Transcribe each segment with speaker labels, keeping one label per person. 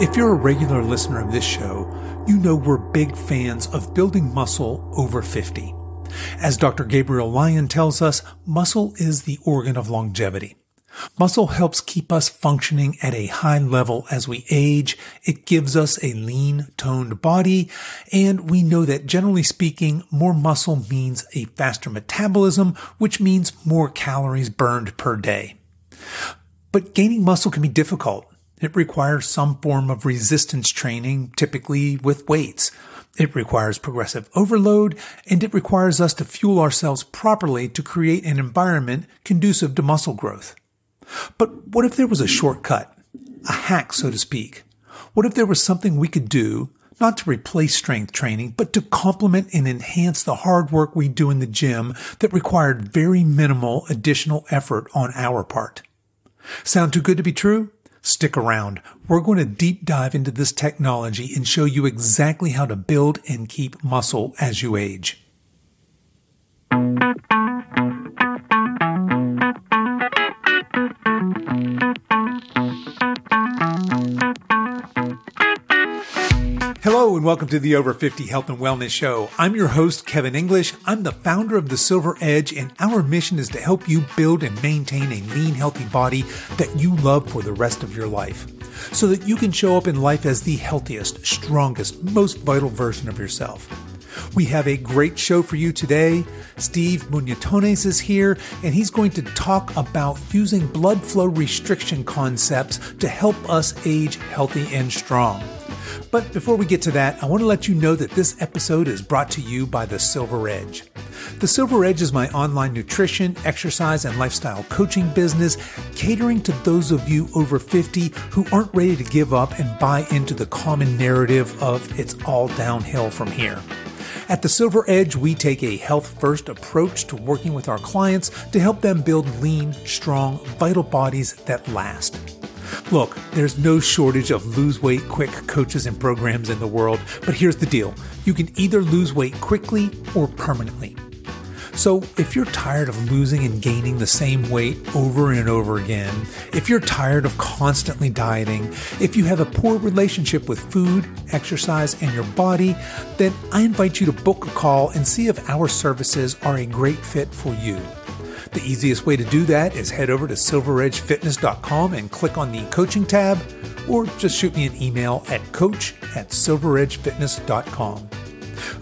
Speaker 1: If you're a regular listener of this show, you know we're big fans of building muscle over 50. As Dr. Gabrielle Lyon tells us, muscle is the organ of longevity. Muscle helps keep us functioning at a high level as we age. It gives us a lean, toned body. And we know that generally speaking, more muscle means a faster metabolism, which means more calories burned per day. But gaining muscle can be difficult. It requires some form of resistance training, typically with weights. It requires progressive overload, and it requires us to fuel ourselves properly to create an environment conducive to muscle growth. But what if there was a shortcut? A hack, so to speak? What if there was something we could do, not to replace strength training, but to complement and enhance the hard work we do in the gym that required very minimal additional effort on our part? Sound too good to be true? Stick around. We're going to deep dive into this technology and show you exactly how to build and keep muscle as you age. Hello and welcome to the Over 50 Health and Wellness Show. I'm your host, Kevin English. I'm the founder of the Silver Edge, and our mission is to help you build and maintain a lean, healthy body that you love for the rest of your life so that you can show up in life as the healthiest, strongest, most vital version of yourself. We have a great show for you today. Steve Munatones is here, and he's going to talk about using blood flow restriction concepts to help us age healthy and strong. But before we get to that, I want to let you know that this episode is brought to you by the Silver Edge. The Silver Edge is my online nutrition, exercise, and lifestyle coaching business, catering to those of you over 50 who aren't ready to give up and buy into the common narrative of it's all downhill from here. At the Silver Edge, we take a health first approach to working with our clients to help them build lean, strong, vital bodies that last. Look, there's no shortage of lose weight quick coaches and programs in the world, but here's the deal you can either lose weight quickly or permanently. So, if you're tired of losing and gaining the same weight over and over again, if you're tired of constantly dieting, if you have a poor relationship with food, exercise, and your body, then I invite you to book a call and see if our services are a great fit for you. The easiest way to do that is head over to silveredgefitness.com and click on the coaching tab, or just shoot me an email at coach at silveredgefitness.com.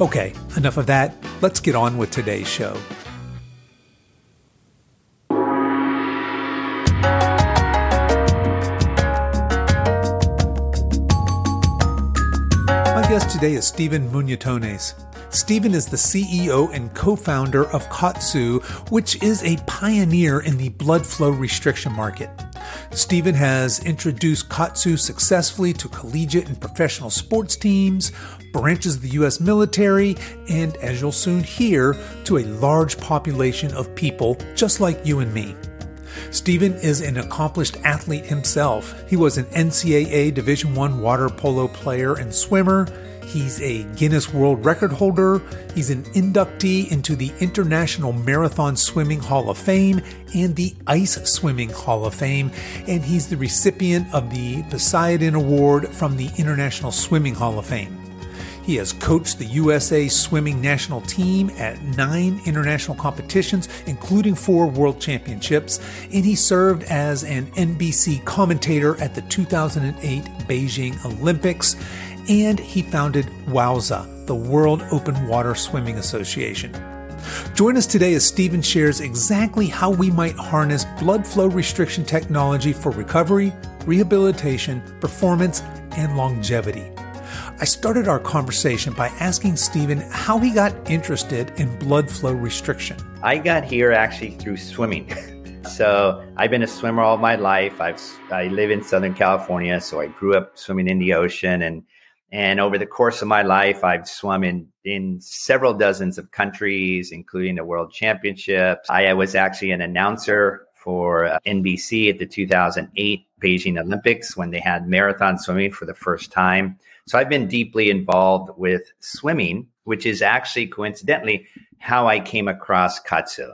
Speaker 1: Okay, enough of that. Let's get on with today's show. My guest today is Steven Munatones. Stephen is the CEO and co founder of KAATSU, which is a pioneer in the blood flow restriction market. Stephen has introduced KAATSU successfully to collegiate and professional sports teams, branches of the U.S. military, and as you'll soon hear, to a large population of people just like you and me. Stephen is an accomplished athlete himself. He was an NCAA Division I water polo player and swimmer. He's a Guinness World Record holder. He's an inductee into the International Marathon Swimming Hall of Fame and the Ice Swimming Hall of Fame. And he's the recipient of the Poseidon Award from the International Swimming Hall of Fame. He has coached the USA swimming national team at nine international competitions, including four world championships, and he served as an NBC commentator at the 2008 Beijing Olympics and he founded WOWSA, the World Open Water Swimming Association. Join us today as Stephen shares exactly how we might harness blood flow restriction technology for recovery, rehabilitation, performance, and longevity. I started our conversation by asking Stephen how he got interested in blood flow restriction.
Speaker 2: I got here actually through swimming. so I've been a swimmer all my life. I've I live in Southern California, so I grew up swimming in the ocean and and over the course of my life, I've swum in, in several dozens of countries, including the World Championships. I was actually an announcer for uh, NBC at the 2008 Beijing Olympics when they had marathon swimming for the first time. So I've been deeply involved with swimming, which is actually coincidentally how I came across KAATSU.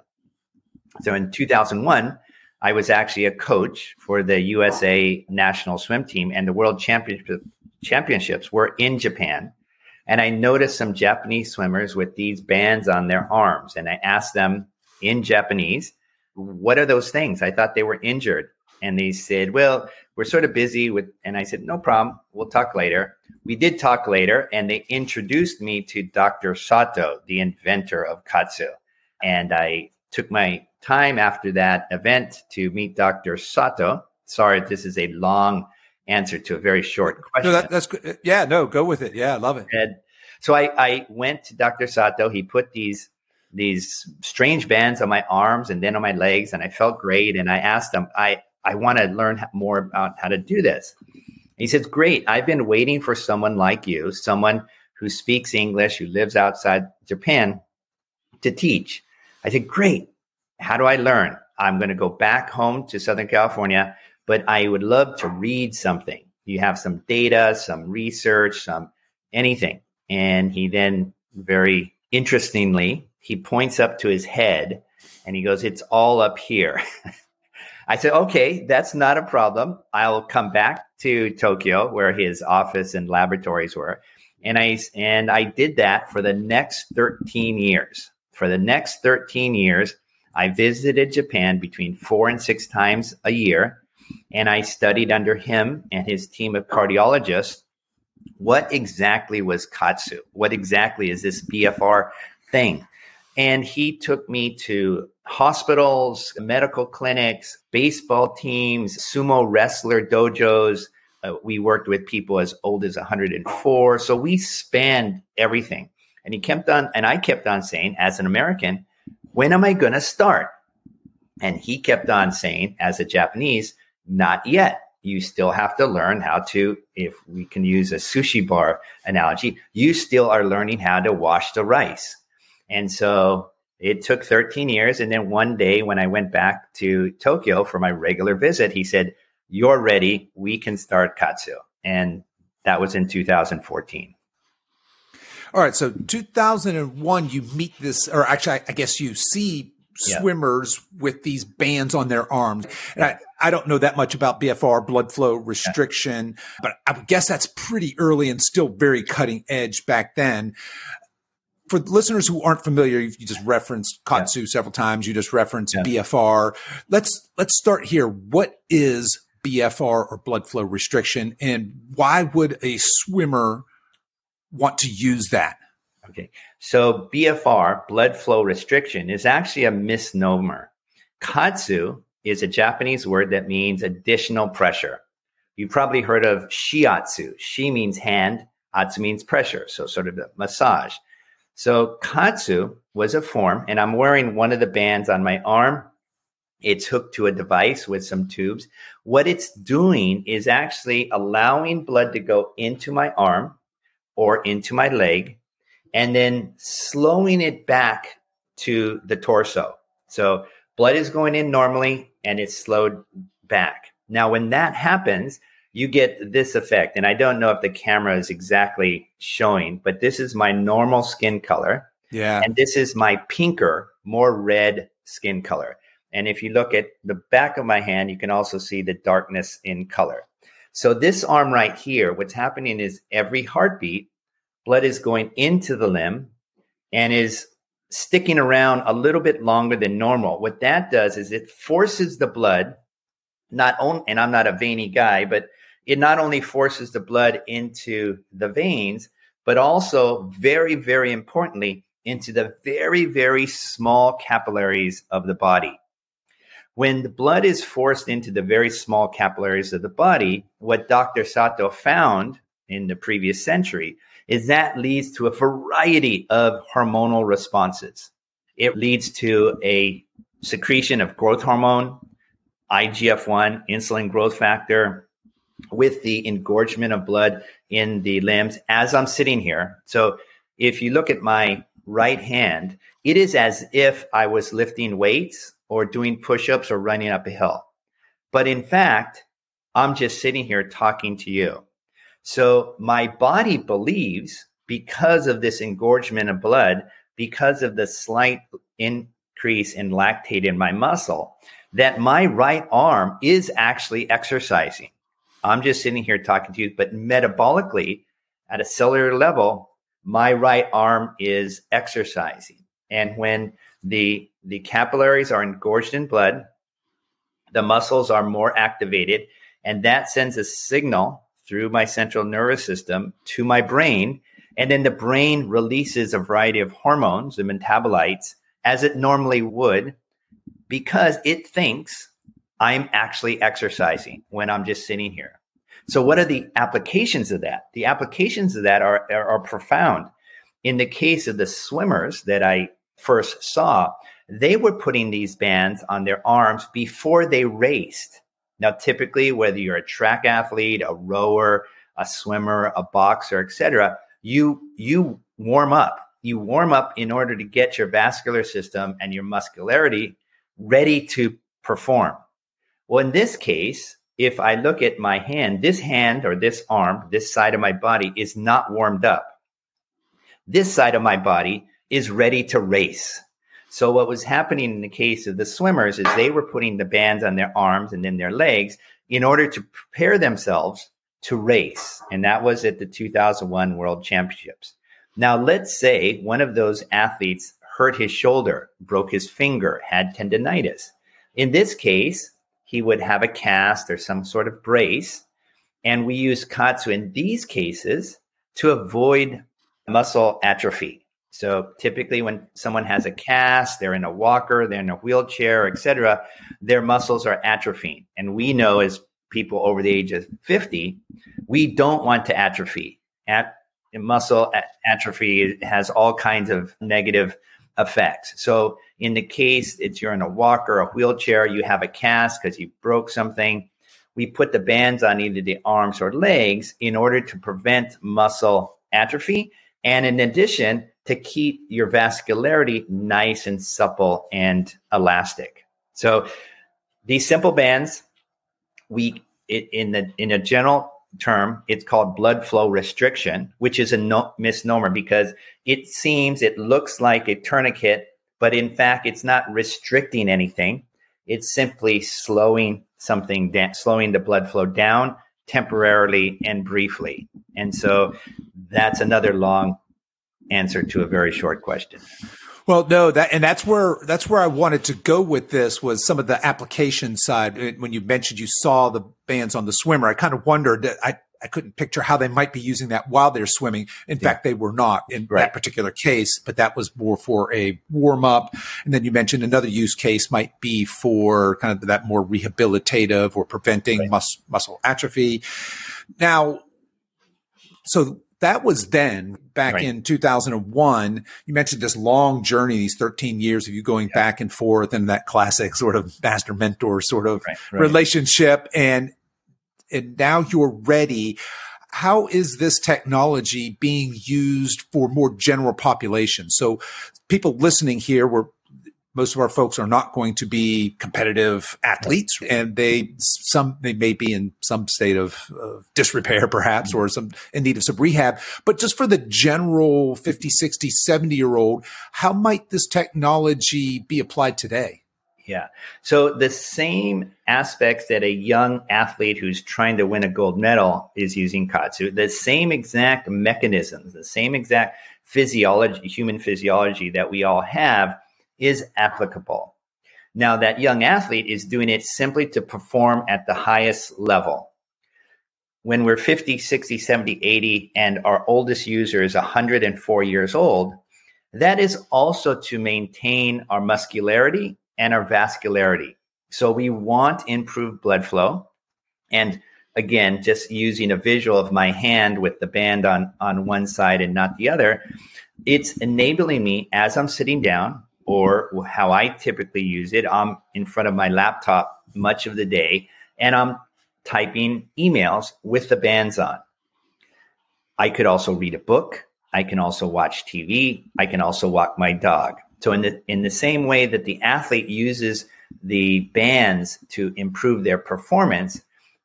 Speaker 2: So in 2001, I was actually a coach for the USA national swim team, and the world championship, championships were in Japan. And I noticed some Japanese swimmers with these bands on their arms, and I asked them in Japanese, "What are those things?" I thought they were injured, and they said, "Well, we're sort of busy with." And I said, "No problem. We'll talk later." We did talk later, and they introduced me to Dr. Sato, the inventor of KAATSU, and I took my time after that event to meet Dr. Sato. Sorry, this is a long answer to a very short question.
Speaker 1: No, that, that's good. Yeah, no, go with it. Yeah, I love it.
Speaker 2: And so I, I went to Dr. Sato. He put these these strange bands on my arms and then on my legs, and I felt great. And I asked him, I I want to learn more about how to do this. He says, Great. I've been waiting for someone like you, someone who speaks English, who lives outside Japan, to teach. I said, Great. How do I learn? I'm going to go back home to Southern California, but I would love to read something. You have some data, some research, some anything. And he then very interestingly, he points up to his head and he goes, It's all up here. I said, Okay, that's not a problem. I'll come back to Tokyo where his office and laboratories were. And I and I did that for the next 13 years. For the next 13 years, I visited Japan between four and six times a year, and I studied under him and his team of cardiologists what exactly was KAATSU? What exactly is this BFR thing? And he took me to hospitals, medical clinics, baseball teams, sumo wrestler dojos. Uh, we worked with people as old as 104. So we spanned everything. And he kept on, and I kept on saying, as an American, when am I going to start? And he kept on saying, as a Japanese, not yet. You still have to learn how to, if we can use a sushi bar analogy, you still are learning how to wash the rice. And so it took 13 years. And then one day when I went back to Tokyo for my regular visit, he said, You're ready. We can start KAATSU. And that was in 2014.
Speaker 1: All right. So 2001, you meet this, or actually, I, guess you see swimmers yeah. with these bands on their arms. And I, I don't know that much about BFR, blood flow restriction, yeah. but I guess that's pretty early and still very cutting edge back then. For listeners who aren't familiar, you just referenced KAATSU yeah. several times. You just referenced BFR. Let's let's start here. What is BFR or blood flow restriction, and why would a swimmer want to use that?
Speaker 2: Okay. So BFR, blood flow restriction, is actually a misnomer. KAATSU is a Japanese word that means additional pressure. You've probably heard of shiatsu. Shi means hand, atsu means pressure, so sort of a massage. So KAATSU was a form, and I'm wearing one of the bands on my arm. It's hooked to a device with some tubes. What it's doing is actually allowing blood to go into my arm or into my leg and then slowing it back to the torso. So blood is going in normally and it's slowed back. Now, when that happens, you get this effect. And I don't know if the camera is exactly showing, but this is my normal skin color.
Speaker 1: Yeah.
Speaker 2: And this is my pinker, more red skin color. And if you look at the back of my hand, you can also see the darkness in color. So this arm right here, what's happening is every heartbeat, blood is going into the limb and is sticking around a little bit longer than normal. What that does is it forces the blood, not only, and I'm not a veiny guy, but it not only forces the blood into the veins, but also very, very importantly, into the very, very small capillaries of the body. When the blood is forced into the very small capillaries of the body, what Dr. Sato found in the previous century is that leads to a variety of hormonal responses. It leads to a secretion of growth hormone, IGF 1, insulin growth factor, with the engorgement of blood in the limbs as I'm sitting here. So if you look at my right hand, it is as if I was lifting weights or doing push ups or running up a hill. But in fact, I'm just sitting here talking to you. So my body believes because of this engorgement of blood, because of the slight increase in lactate in my muscle, that my right arm is actually exercising. I'm just sitting here talking to you, but metabolically, at a cellular level, my right arm is exercising. And when the the capillaries are engorged in blood, the muscles are more activated, and that sends a signal through my central nervous system to my brain. And then the brain releases a variety of hormones and metabolites as it normally would because it thinks I'm actually exercising when I'm just sitting here. So, what are the applications of that? The applications of that are, are, are profound. In the case of the swimmers that I first saw, they were putting these bands on their arms before they raced. Now, typically, whether you're a track athlete, a rower, a swimmer, a boxer, etc., you you warm up. You warm up in order to get your vascular system and your muscularity ready to perform. Well, in this case, if I look at my hand, this hand or this arm, this side of my body is not warmed up. This side of my body is ready to race. So what was happening in the case of the swimmers is they were putting the bands on their arms and then their legs in order to prepare themselves to race. And that was at the 2001 World Championships. Now, let's say one of those athletes hurt his shoulder, broke his finger, had tendonitis. In this case, he would have a cast or some sort of brace. And we use KAATSU in these cases to avoid muscle atrophy. So typically when someone has a cast, they're in a walker, they're in a wheelchair, etc., their muscles are atrophying. And we know as people over the age of 50, we don't want to atrophy. At muscle atrophy has all kinds of negative effects. So in the case it's you're in a walker, a wheelchair, you have a cast because you broke something, we put the bands on either the arms or legs in order to prevent muscle atrophy. And in addition, to keep your vascularity nice and supple and elastic. So these simple bands, we in the in a general term, it's called blood flow restriction, which is a no, misnomer because it seems it looks like a tourniquet, but in fact, it's not restricting anything. It's simply slowing something down, slowing the blood flow down temporarily and briefly. And so that's another long answer to a very short question.
Speaker 1: Well, no, that and that's where that's where I wanted to go with this was some of the application side. When you mentioned you saw the bands on the swimmer, I kind of wondered. I I couldn't picture how they might be using that while they're swimming. In yeah. fact, they were not in right. that particular case, but that was more for a warm up. And then you mentioned another use case might be for kind of that more rehabilitative or preventing right. mus- muscle atrophy. Now, so that was then back right. in 2001. You mentioned this long journey, these 13 years of you going yeah. back and forth and that classic sort of master mentor sort of right, right. relationship. And, and now you're ready. How is this technology being used for more general population? So people listening here were most of our folks are not going to be competitive athletes and they some they may be in some state of, of, disrepair perhaps or mm-hmm. some in need of some rehab. But just for the general 50 60 70 year old how might this technology be applied today?
Speaker 2: Yeah. So the same aspects that a young athlete who's trying to win a gold medal is using KAATSU the same exact mechanisms the same exact physiology human physiology that we all have is applicable. Now, that young athlete is doing it simply to perform at the highest level. When we're 50, 60, 70, 80, and our oldest user is 104 years old, that is also to maintain our muscularity and our vascularity. So we want improved blood flow. And again, just using a visual of my hand with the band on, on one side and not the other, it's enabling me as I'm sitting down or how I typically use it, I'm in front of my laptop much of the day and I'm typing emails with the bands on. I could also read a book. I can also watch TV. I can also walk my dog. So in the in the same way that the athlete uses the bands to improve their performance,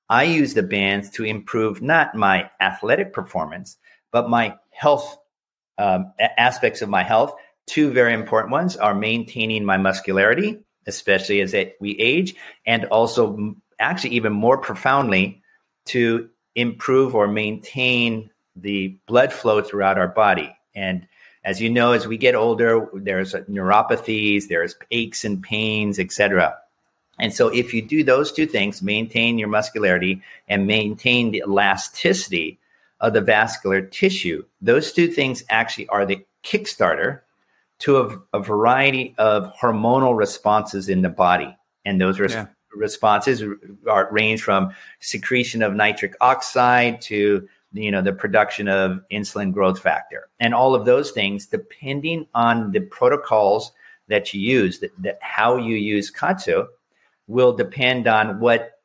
Speaker 2: I use the bands to improve not my athletic performance, but my health um, aspects of my health Two very important ones are maintaining my muscularity especially as we age, and also actually even more profoundly to improve or maintain the blood flow throughout our body. And as you know, as we get older, there's neuropathies, there's aches and pains, etc. And so, if you do those two things, maintain your muscularity and maintain the elasticity of the vascular tissue, those two things actually are the kickstarter to a, a variety of hormonal responses in the body. And those res- yeah. responses are, range from secretion of nitric oxide to you know the production of insulin growth factor and all of those things depending on the protocols that you use that, that how you use KAATSU will depend on what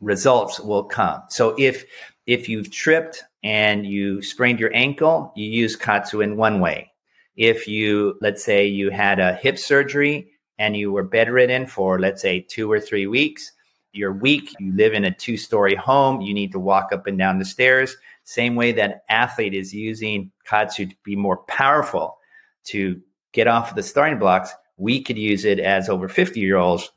Speaker 2: results will come so if if you've tripped and you sprained your ankle you use KAATSU in one way if you let's say you had a hip surgery and you were bedridden for let's say two or three weeks you're weak, you live in a two story home, you need to walk up and down the stairs. Same way that athlete is using KAATSU to be more powerful to get off of the starting blocks, we could use it as over 50 year olds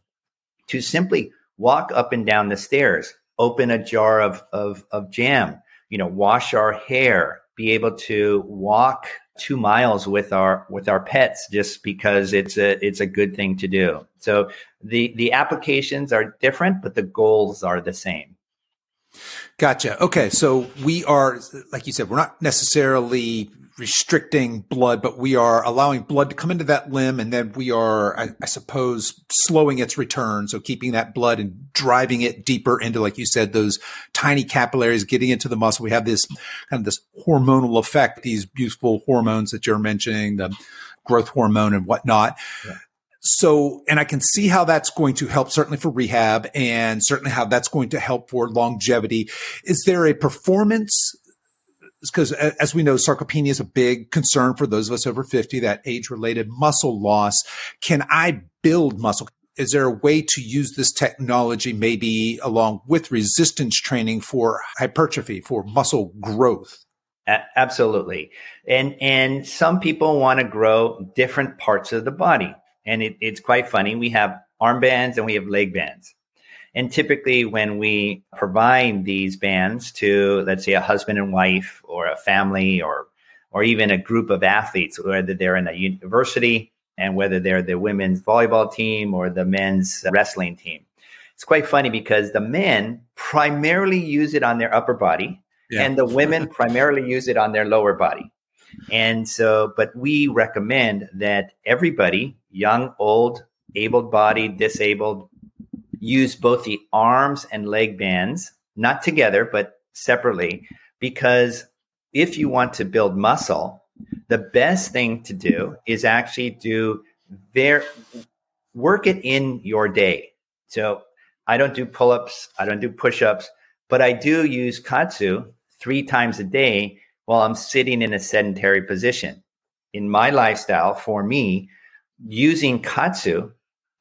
Speaker 2: to simply walk up and down the stairs, open a jar of, of, of jam, you know, wash our hair, be able to walk two miles with our with our pets just because it's a it's a good thing to do. So the the applications are different, but the goals are the same.
Speaker 1: Gotcha. Okay, so we are, like you said, we're not necessarily restricting blood, but we are allowing blood to come into that limb, and then we are, I, I, suppose, slowing its return. So keeping that blood and driving it deeper into, like you said, those tiny capillaries, getting into the muscle. We have this kind of this hormonal effect, these beautiful hormones that you're mentioning, the growth hormone and whatnot. Yeah. So, and I can see how that's going to help certainly for rehab and certainly how that's going to help for longevity. Is there a performance because as we know, sarcopenia is a big concern for those of us over 50, that age related muscle loss. Can I build muscle? Is there a way to use this technology maybe along with resistance training for hypertrophy, for muscle growth?
Speaker 2: absolutely. And, and some people want to grow different parts of the body. And it, it's quite funny. We have armbands and we have leg bands. And typically, when we provide these bands to, let's say, a husband and wife or a family or or even a group of athletes, whether they're in a university and whether they're the women's volleyball team or the men's wrestling team. It's quite funny because the men primarily use it on their upper body yeah. and the women primarily use it on their lower body. And so, but we recommend that everybody, young, old, able bodied, disabled, use both the arms and leg bands, not together, but separately, because if you want to build muscle, the best thing to do is actually do their work it in your day. So I don't do pull ups, I don't do push ups, but I do use KAATSU three times a day while I'm sitting in a sedentary position. In my lifestyle, for me, using KAATSU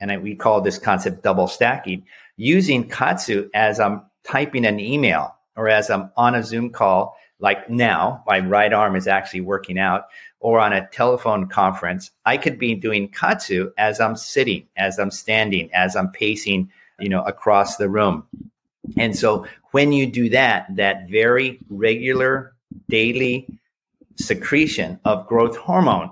Speaker 2: and I, we call this concept double stacking, using KAATSU as I'm typing an email or as I'm on a Zoom call, like now, my right arm is actually working out, or on a telephone conference, I could be doing KAATSU as I'm sitting, as I'm standing, as I'm pacing, you know, across the room. And so when you do that, that very regular daily secretion of growth hormone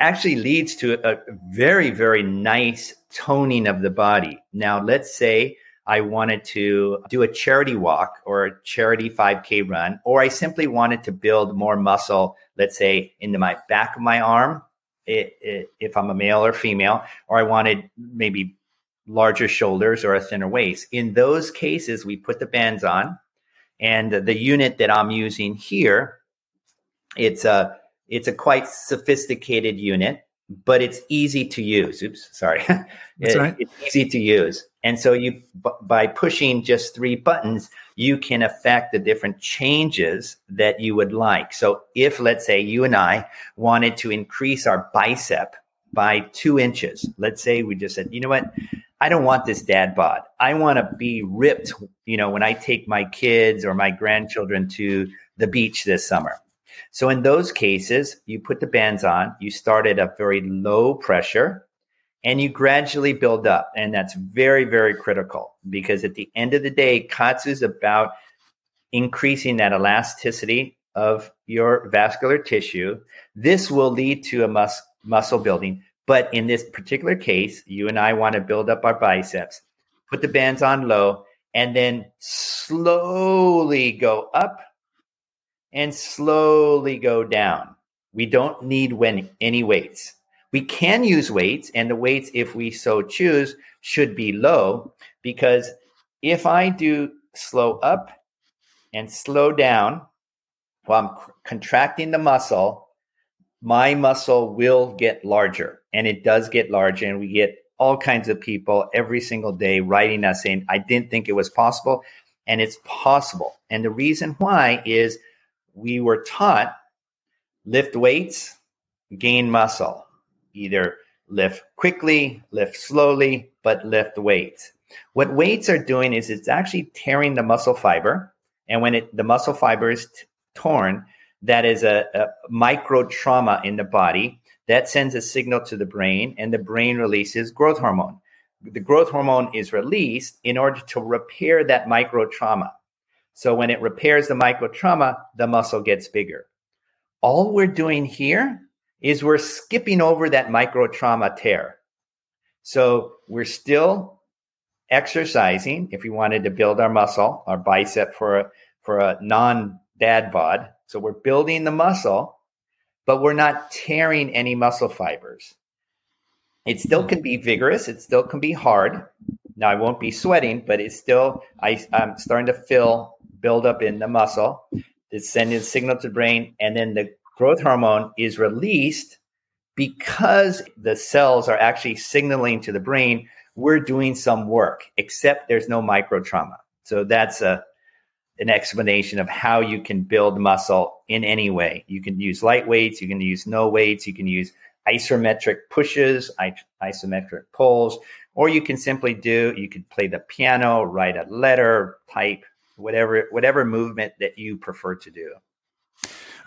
Speaker 2: actually leads to a very, very nice toning of the body. Now, let's say I wanted to do a charity walk or a charity 5K run, or I simply wanted to build more muscle, let's say into my back of my arm, it, it, if I'm a male or female, or I wanted maybe larger shoulders or a thinner waist. In those cases, we put the bands on, and the unit that I'm using here, it's a it's a quite sophisticated unit, but it's easy to use. Oops, sorry. it, right. It's easy to use. And so you b- by pushing just three buttons, you can affect the different changes that you would like. So if let's say you and I wanted to increase our bicep by two inches, let's say we just said, you know what? I don't want this dad bod. I want to be ripped, you know, when I take my kids or my grandchildren to the beach this summer. So in those cases, you put the bands on, you start at a very low pressure, and you gradually build up. And that's very, very critical because at the end of the day, KAATSU is about increasing that elasticity of your vascular tissue. This will lead to a mus- muscle building. But in this particular case, you and I want to build up our biceps, put the bands on low, and then slowly go up and slowly go down. We don't need when, any weights. We can use weights, and the weights, if we so choose, should be low because if I do slow up and slow down while I'm contracting the muscle, my muscle will get larger and it does get larger. And we get all kinds of people every single day writing us saying, I didn't think it was possible. And it's possible. And the reason why is we were taught lift weights, gain muscle either lift quickly, lift slowly, but lift weights. What weights are doing is it's actually tearing the muscle fiber. And when it, the muscle fiber is t- torn, that is a, a micro trauma in the body that sends a signal to the brain, and the brain releases growth hormone. The growth hormone is released in order to repair that micro trauma. So when it repairs the micro trauma, the muscle gets bigger. All we're doing here is we're skipping over that micro trauma tear. So we're still exercising if we wanted to build our muscle, our bicep for a, for a non dad bod. So we're building the muscle, but we're not tearing any muscle fibers. It still can be vigorous. It still can be hard. Now I won't be sweating, but it's still I, I'm starting to feel build up in the muscle. It's sending a signal to the brain, and then the growth hormone is released because the cells are actually signaling to the brain we're doing some work except there's no micro trauma so that's a an explanation of how you can build muscle in any way you can use light weights you can use no weights you can use isometric pushes isometric pulls or you can simply do you could play the piano write a letter type whatever whatever movement that you prefer to do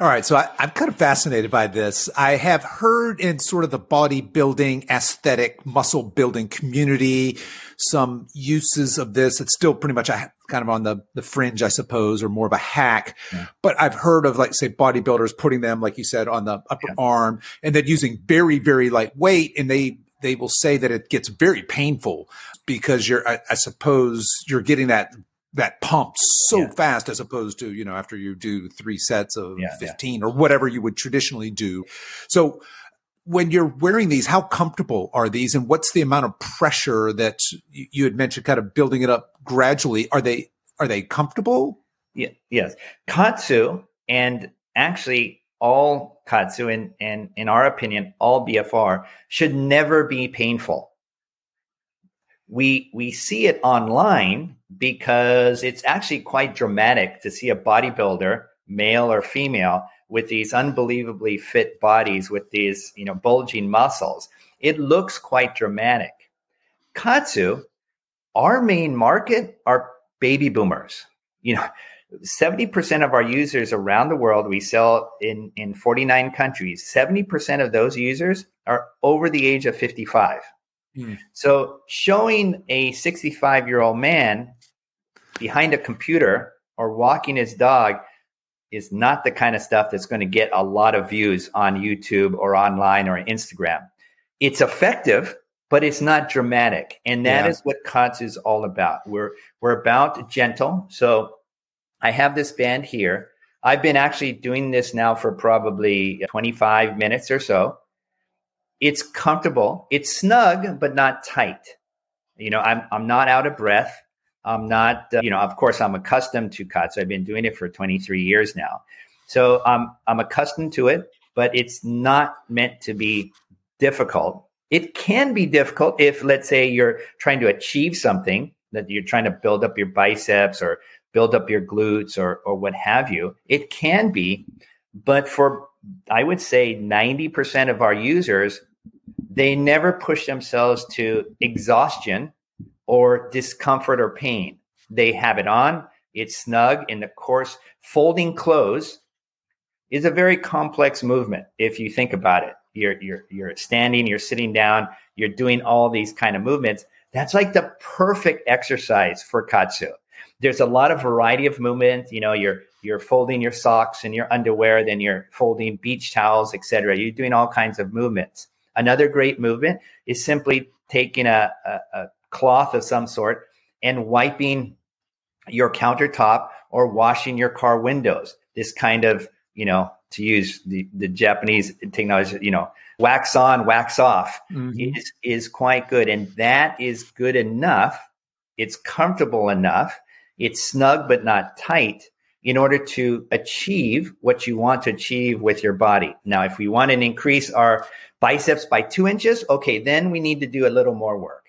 Speaker 1: all right. So I, am kind of fascinated by this. I have heard in sort of the bodybuilding aesthetic muscle building community some uses of this. It's still pretty much a, kind of on the, the fringe, I suppose, or more of a hack. Yeah. But I've heard of like, say, bodybuilders putting them, like you said, on the upper yeah. arm and then using very, very light weight. And they, they will say that it gets very painful because you're, I, I suppose you're getting that that pump so yeah. fast as opposed to you know after you do three sets of yeah, 15 yeah. or whatever you would traditionally do. So when you're wearing these how comfortable are these and what's the amount of pressure that you had mentioned kind of building it up gradually? Are they are they comfortable?
Speaker 2: Yeah yes. KAATSU and actually all KAATSU and and in our opinion all bfr should never be painful. We we see it online because it's actually quite dramatic to see a bodybuilder, male or female, with these unbelievably fit bodies with these, you know, bulging muscles. It looks quite dramatic. KAATSU, our main market are baby boomers. You know, 70% of our users around the world, we sell in, in 49 countries. 70% of those users are over the age of 55. Mm. So showing a 65 year old man behind a computer or walking his dog is not the kind of stuff that's going to get a lot of views on YouTube or online or Instagram. It's effective, but it's not dramatic. And that yeah. is what KAATSU is all about. We're we're about gentle. So I have this band here. I've been actually doing this now for probably uh, 25 minutes or so. It's comfortable. It's snug, but not tight. You know, I'm I'm not out of breath. I'm not, uh, you know, of course, I'm accustomed to KAATSU. I've been doing it for 23 years now. So um, I'm accustomed to it, but it's not meant to be difficult. It can be difficult if, let's say, you're trying to achieve something that you're trying to build up your biceps or build up your glutes or, or what have you. It can be, but for, I would say, 90% of our users, they never push themselves to exhaustion or discomfort or pain. They have it on, it's snug. And of course, folding clothes is a very complex movement if you think about it. you're you're you're standing, you're sitting down, you're doing all these kind of movements. That's like the perfect exercise for KAATSU. There's a lot of variety of movement. You know, you're you're folding your socks and your underwear, then you're folding beach towels, etc. You're doing all kinds of movements. Another great movement is simply taking a, a, a cloth of some sort and wiping your countertop or washing your car windows. This kind of, you know, to use the, the Japanese technology, you know, wax on, wax off mm-hmm. is, is quite good. And that is good enough. It's comfortable enough. It's snug, but not tight in order to achieve what you want to achieve with your body. Now, if we want to increase our biceps by two inches, okay, then we need to do a little more work.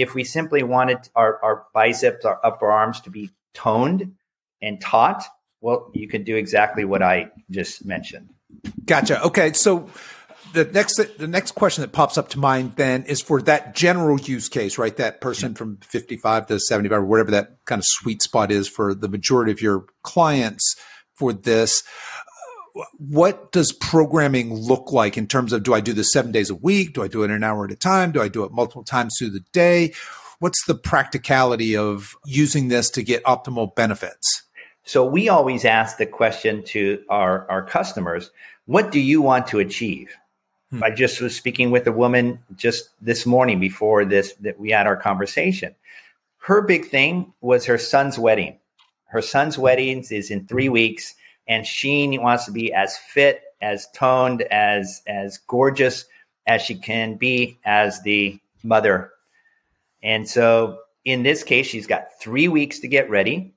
Speaker 2: If we simply wanted our, our biceps, our upper arms to be toned and taut, well, you could do exactly what I just mentioned.
Speaker 1: Gotcha. Okay. So the next the next question that pops up to mind then is for that general use case, right? That person from 55 to 75 or whatever that kind of sweet spot is for the majority of your clients for this. What does programming look like in terms of do I do this seven days a week? Do I do it an hour at a time? Do I do it multiple times through the day? What's the practicality of using this to get optimal benefits?
Speaker 2: So we always ask the question to our, our customers, what do you want to achieve? Hmm. I just was speaking with a woman just this morning before this that we had our conversation. Her big thing was her son's wedding. Her son's wedding is in three weeks, and she wants to be as fit, as toned, as as gorgeous as she can be as the mother. And so in this case, she's got three weeks to get ready.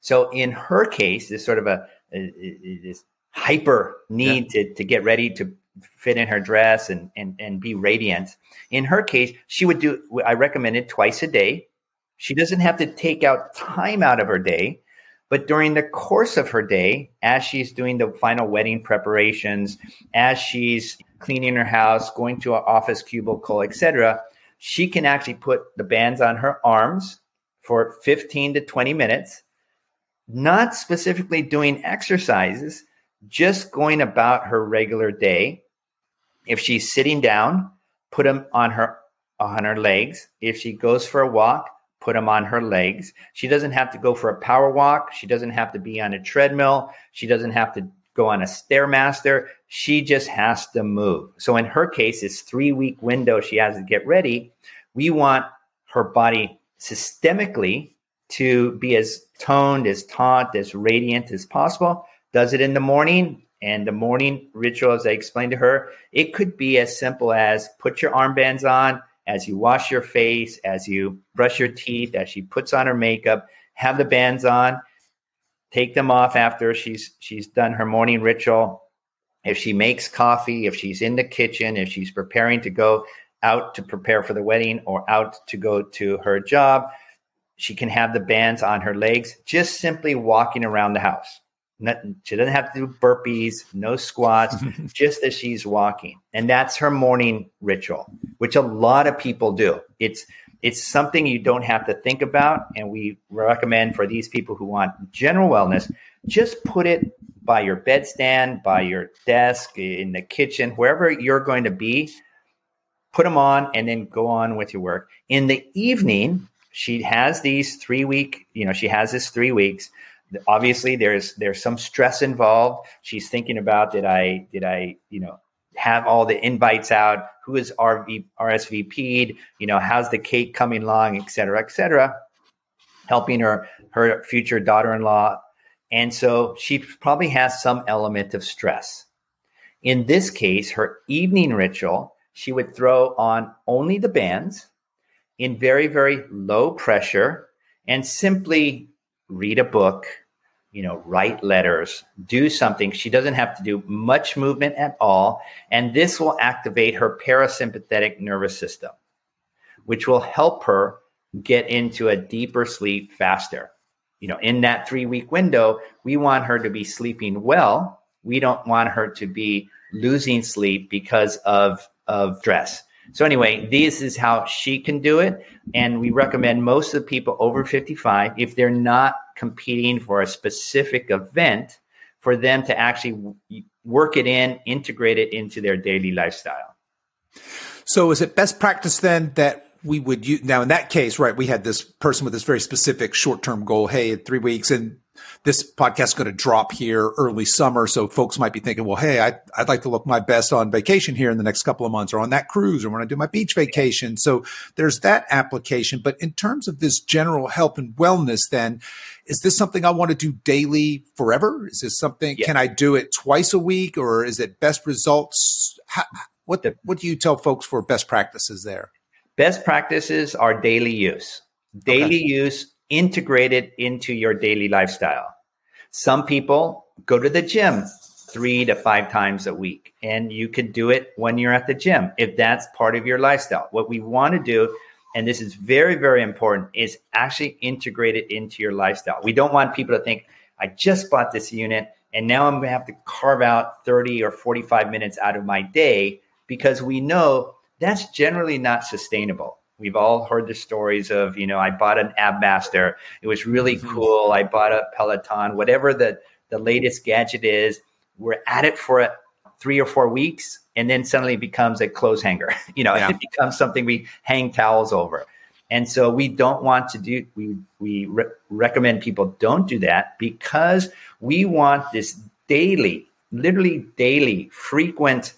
Speaker 2: So in her case, this sort of a, a, a this hyper need yeah. to, to get ready to fit in her dress and, and, and be radiant. In her case, she would do, I recommend it twice a day. She doesn't have to take out time out of her day, but during the course of her day, as she's doing the final wedding preparations, as she's cleaning her house, going to an office cubicle, etc., she can actually put the bands on her arms for 15 to 20 minutes, not specifically doing exercises, just going about her regular day if she's sitting down, put them on her on her legs. If she goes for a walk, put them on her legs. She doesn't have to go for a power walk. She doesn't have to be on a treadmill. She doesn't have to go on a stairmaster. She just has to move. So in her case, it's three week window she has to get ready. We want her body systemically to be as toned, as taut, as radiant as possible. Does it in the morning, and the morning ritual, as I explained to her, it could be as simple as put your armbands on as you wash your face, as you brush your teeth, as she puts on her makeup, have the bands on, take them off after she's she's done her morning ritual. If she makes coffee, if she's in the kitchen, if she's preparing to go out to prepare for the wedding or out to go to her job, she can have the bands on her legs, just simply walking around the house she doesn't have to do burpees, no squats, just as she's walking. And that's her morning ritual, which a lot of people do. It's it's something you don't have to think about. And we recommend for these people who want general wellness, just put it by your bedstand, by your desk, in the kitchen, wherever you're going to be. Put them on and then go on with your work. In the evening, she has these three week, you know, she has this three weeks obviously there's there's some stress involved. She's thinking about did i did i you know have all the invites out? Who is RV, rsvp'd you know how's the cake coming along et cetera et cetera. Helping her her future daughter-in-law. And so she probably has some element of stress. In this case her evening ritual she would throw on only the bands in very very low pressure and simply read a book, you know, write letters, do something. She doesn't have to do much movement at all. And this will activate her parasympathetic nervous system, which will help her get into a deeper sleep faster. You know, in that three week window, we want her to be sleeping well. We don't want her to be losing sleep because of, of stress. So anyway, this is how she can do it. And we recommend most of the people over 55, if they're not competing for a specific event, for them to actually work it in, integrate it into their daily lifestyle.
Speaker 1: So is it best practice then that we would use now in that case, right? We had this person with this very specific short term goal. Hey, in three weeks, and this podcast is going to drop here early summer. So folks might be thinking, well, hey, I, would like to look my best on vacation here in the next couple of months or on that cruise or when I do my beach vacation. So there's that application. But in terms of this general health and wellness, then is this something I want to do daily forever? Is this something, yeah. can I do it twice a week or is it best results? How, what, the, what do you tell folks for best practices there?
Speaker 2: Best practices are daily use. Daily okay. use integrated into your daily lifestyle. Some people go to the gym three to five times a week, and you can do it when you're at the gym if that's part of your lifestyle. What we want to do, and this is very, very important, is actually integrate it into your lifestyle. We don't want people to think, I just bought this unit and now I'm going to have to carve out 30 or 45 minutes out of my day because we know that's generally not sustainable. We've all heard the stories of, you know, I bought an Abmaster. It was really mm-hmm. cool. I bought a Peloton, whatever the, the latest gadget is. We're at it for a, three or four weeks, and then suddenly it becomes a clothes hanger. You know, yeah. it becomes something we hang towels over. And so we don't want to do, we, we re- recommend people don't do that because we want this daily, literally daily, frequent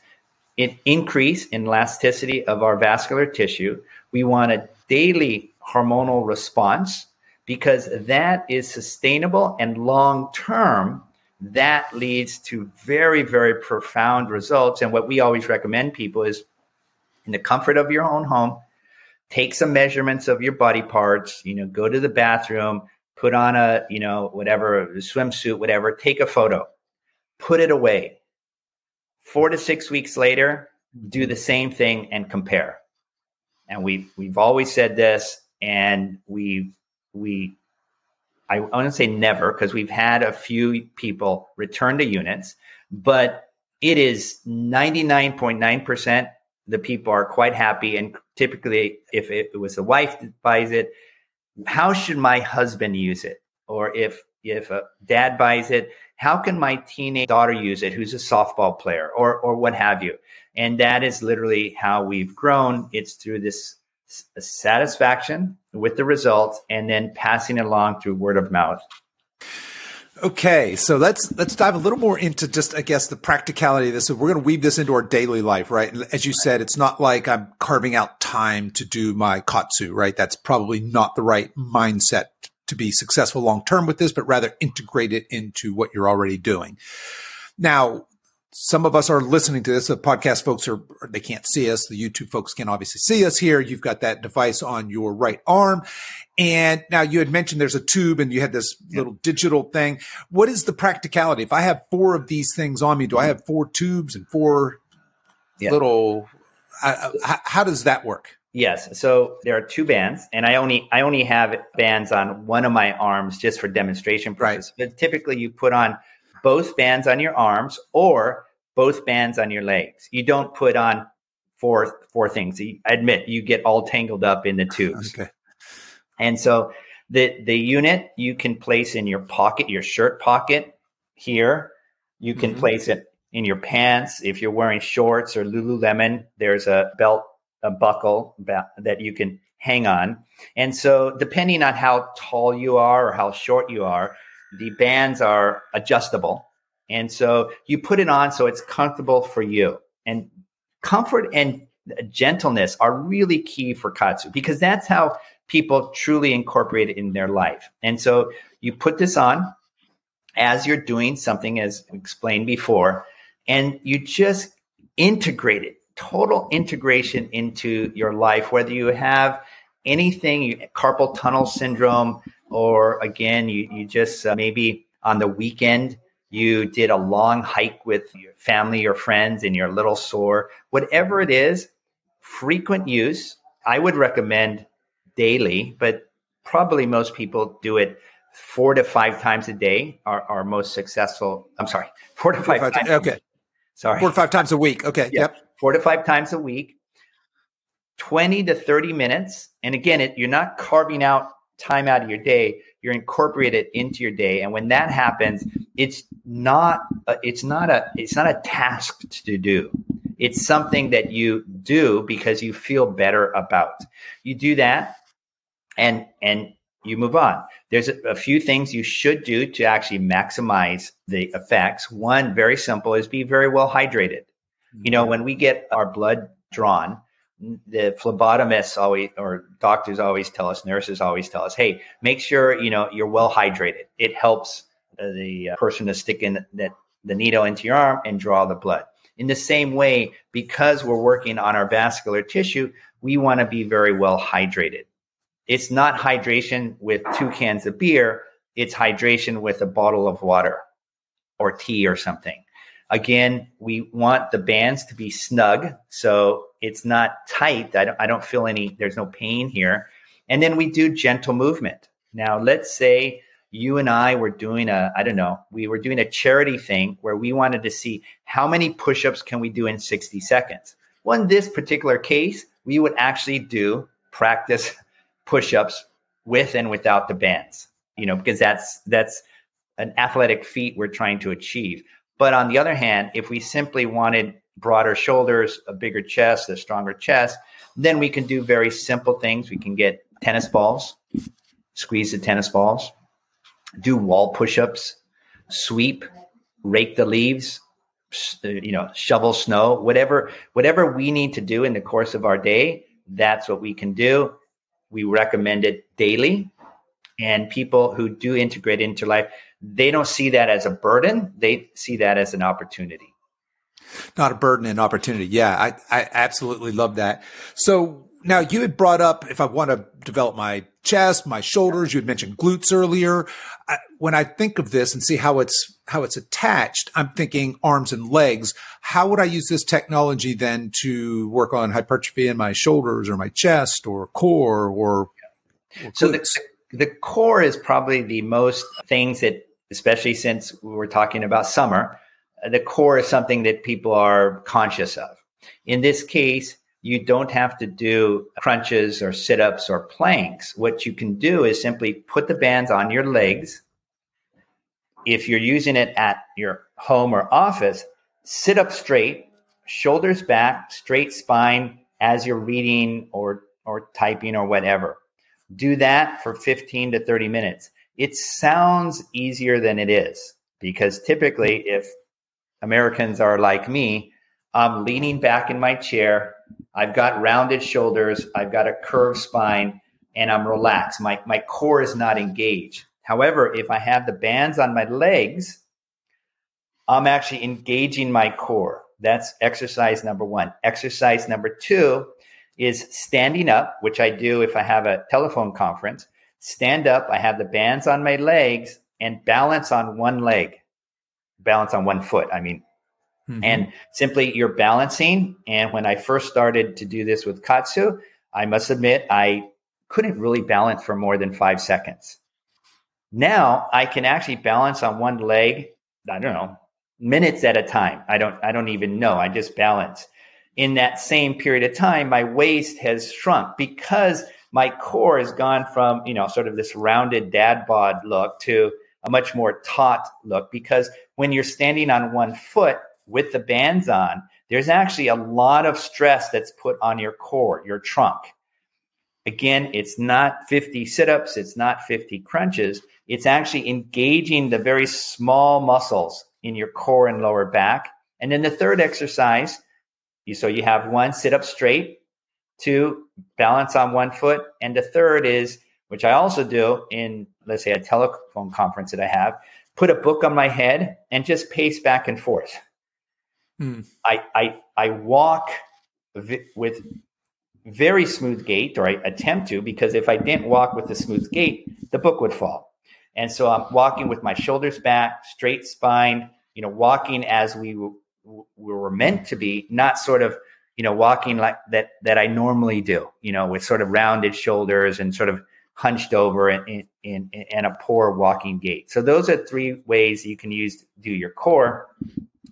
Speaker 2: increase in elasticity of our vascular tissue. We want a daily hormonal response because that is sustainable and long term. That leads to very, very profound results. And what we always recommend people is in the comfort of your own home, take some measurements of your body parts, you know, go to the bathroom, put on a, you know, whatever, swimsuit, whatever, take a photo, put it away. Four to six weeks later, do the same thing and compare and we've we've always said this, and we've we I want to say never because we've had a few people return to units, but it is 99.9% the people are quite happy. And typically, if it was the wife that buys it, how should my husband use it? Or if if a dad buys it, how can my teenage daughter use it who's a softball player or or what have you? And that is literally how we've grown. It's through this satisfaction with the results and then passing it along through word of mouth.
Speaker 1: Okay, so let's let's dive a little more into just I guess the practicality of this. So we're going to weave this into our daily life, right? As you said, it's not like I'm carving out time to do my KAATSU, right? That's probably not the right mindset to be successful long term with this, but rather integrate it into what you're already doing. Now, some of us are listening to this. The podcast folks are, they can't see us. The YouTube folks can obviously see us here. You've got that device on your right arm. And now you had mentioned there's a tube and you had this yeah. little digital thing. What is the practicality? If I have four of these things on me, do I have four tubes and four yeah. little, uh, how does that work?
Speaker 2: Yes. So there are two bands, and I only I only have bands on one of my arms just for demonstration purposes. Right. But typically, you put on both bands on your arms or both bands on your legs. You don't put on four four things. I admit you get all tangled up in the tubes. Okay. And so the the unit you can place in your pocket, your shirt pocket here. You can mm-hmm. place it in your pants if you're wearing shorts or Lululemon. There's a belt a buckle that you can hang on. And so, depending on how tall you are or how short you are, the bands are adjustable. And so, you put it on so it's comfortable for you. And comfort and gentleness are really key for KAATSU because that's how people truly incorporate it in their life. And so, you put this on as you're doing something, as explained before, and you just integrate it total integration into your life, whether you have anything, carpal tunnel syndrome, or again, you, you just uh, maybe on the weekend, you did a long hike with your family or friends and you're a little sore, whatever it is, frequent use, I would recommend daily, but probably most people do it four to five times a day are, are most successful. I'm sorry, four to five, four five times.
Speaker 1: Okay. Sorry. Four to five times a week. Okay. Yep. yep four to five times a week, 20 to 30 minutes. And again, it, you're not carving out time out of your day, you're incorporating it into your day. And when that happens, it's
Speaker 2: not a, it's not a it's not a task to do. It's something that you do because you feel better about. You do that and and you move on. There's a, a few things you should do to actually maximize the effects. One very simple is be very well hydrated. You know mm-hmm. when we get our blood drawn the phlebotomists always or doctors always tell us nurses always tell us hey make sure you know you're well hydrated. It helps uh, the uh, person to stick in that the needle into your arm and draw the blood. In the same way because we're working on our vascular tissue we want to be very well hydrated. It's not hydration with two cans of beer it's hydration with a bottle of water or tea or something again we want the bands to be snug so it's not tight. I don't, I don't feel any, there's no pain here. And then we do gentle movement. Now, let's say you and I were doing a, I don't know, we were doing a charity thing where we wanted to see how many push ups can we do in 60 seconds. Well, in this particular case, we would actually do practice push ups with and without the bands, you know, because that's, that's an athletic feat we're trying to achieve. But on the other hand, if we simply wanted broader shoulders, a bigger chest, a stronger chest, then we can do very simple things. We can get tennis balls, squeeze the tennis balls, do wall push-ups, sweep, rake the leaves, uh, you know, shovel snow, whatever whatever we need to do in the course of our day, that's what we can do. We recommend it daily. And people who do integrate into life, they don't see that as a burden. They see that as an opportunity
Speaker 1: not a burden and opportunity. Yeah, I, I absolutely love that. So now you had brought up if I want to develop my chest, my shoulders, you had mentioned glutes earlier. I, when I think of this and see how it's how it's attached, I'm thinking arms and legs. How would I use this technology then to work on hypertrophy in my shoulders or my chest or core or, or
Speaker 2: so the, the core is probably the most things that especially since we're talking about summer uh, the core is something that people are conscious of. In this case, you don't have to do crunches or sit ups or planks. What you can do is simply put the bands on your legs. If you're using it at your home or office, sit up straight, shoulders back, straight spine as you're reading or, or typing or whatever. Do that for 15 to 30 minutes. It sounds easier than it is because typically, if Americans are like me. I'm leaning back in my chair. I've got rounded shoulders. I've got a curved spine and I'm relaxed. My, my core is not engaged. However, if I have the bands on my legs, I'm actually engaging my core. That's exercise number one. Exercise number two is standing up, which I do if I have a telephone conference. Stand up, I have the bands on my legs and balance on one leg balance on one foot. I mean, mm-hmm. and simply you're balancing. And when I first started to do this with KAATSU, I must admit I couldn't really balance for more than five seconds. Now I can actually balance on one leg. I don't know minutes at a time. I don't. I don't even know. I just balance. In that same period of time, my waist has shrunk because my core has gone from you know sort of this rounded dad bod look to a much more taut look because when you're standing on one foot with the bands on, there's actually a lot of stress that's put on your core, your trunk. Again, it's not 50 sit ups, it's not 50 crunches. It's actually engaging the very small muscles in your core and lower back. And then the third exercise, so you have one, sit up straight, two, balance on one foot. And the third is, which I also do in let's say a telephone conference that I have, put a book on my head and just pace back and forth. Hmm. I, I, I walk vi- with very smooth gait, or I attempt to, because if I didn't walk with a smooth gait, the book would fall. And so I'm walking with my shoulders back, straight spine, you know, walking as we, w- we were meant to be, not sort of, you know, walking like that, that I normally do, you know, with sort of rounded shoulders and sort of hunched over and, in and a poor walking gait. So those are three ways you can use to do your core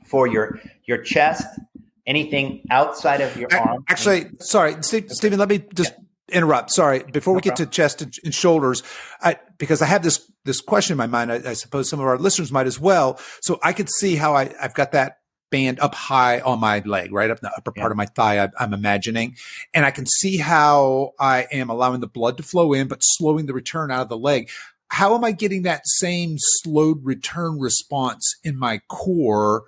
Speaker 2: for your your chest. Anything outside of your arm.
Speaker 1: Actually, sorry, Stephen. Let me just yeah. interrupt. Sorry. Before no we problem. get to chest and, and shoulders, I, because I have this, this question in my mind. I, I, suppose some of our listeners might as well. So I could see how I, I've got that band up high on my leg, right up the upper yeah. part of my thigh. I, I'm imagining, and I can see how I am allowing the blood to flow in, but slowing the return out of the leg. How am I getting that same slowed return response in my core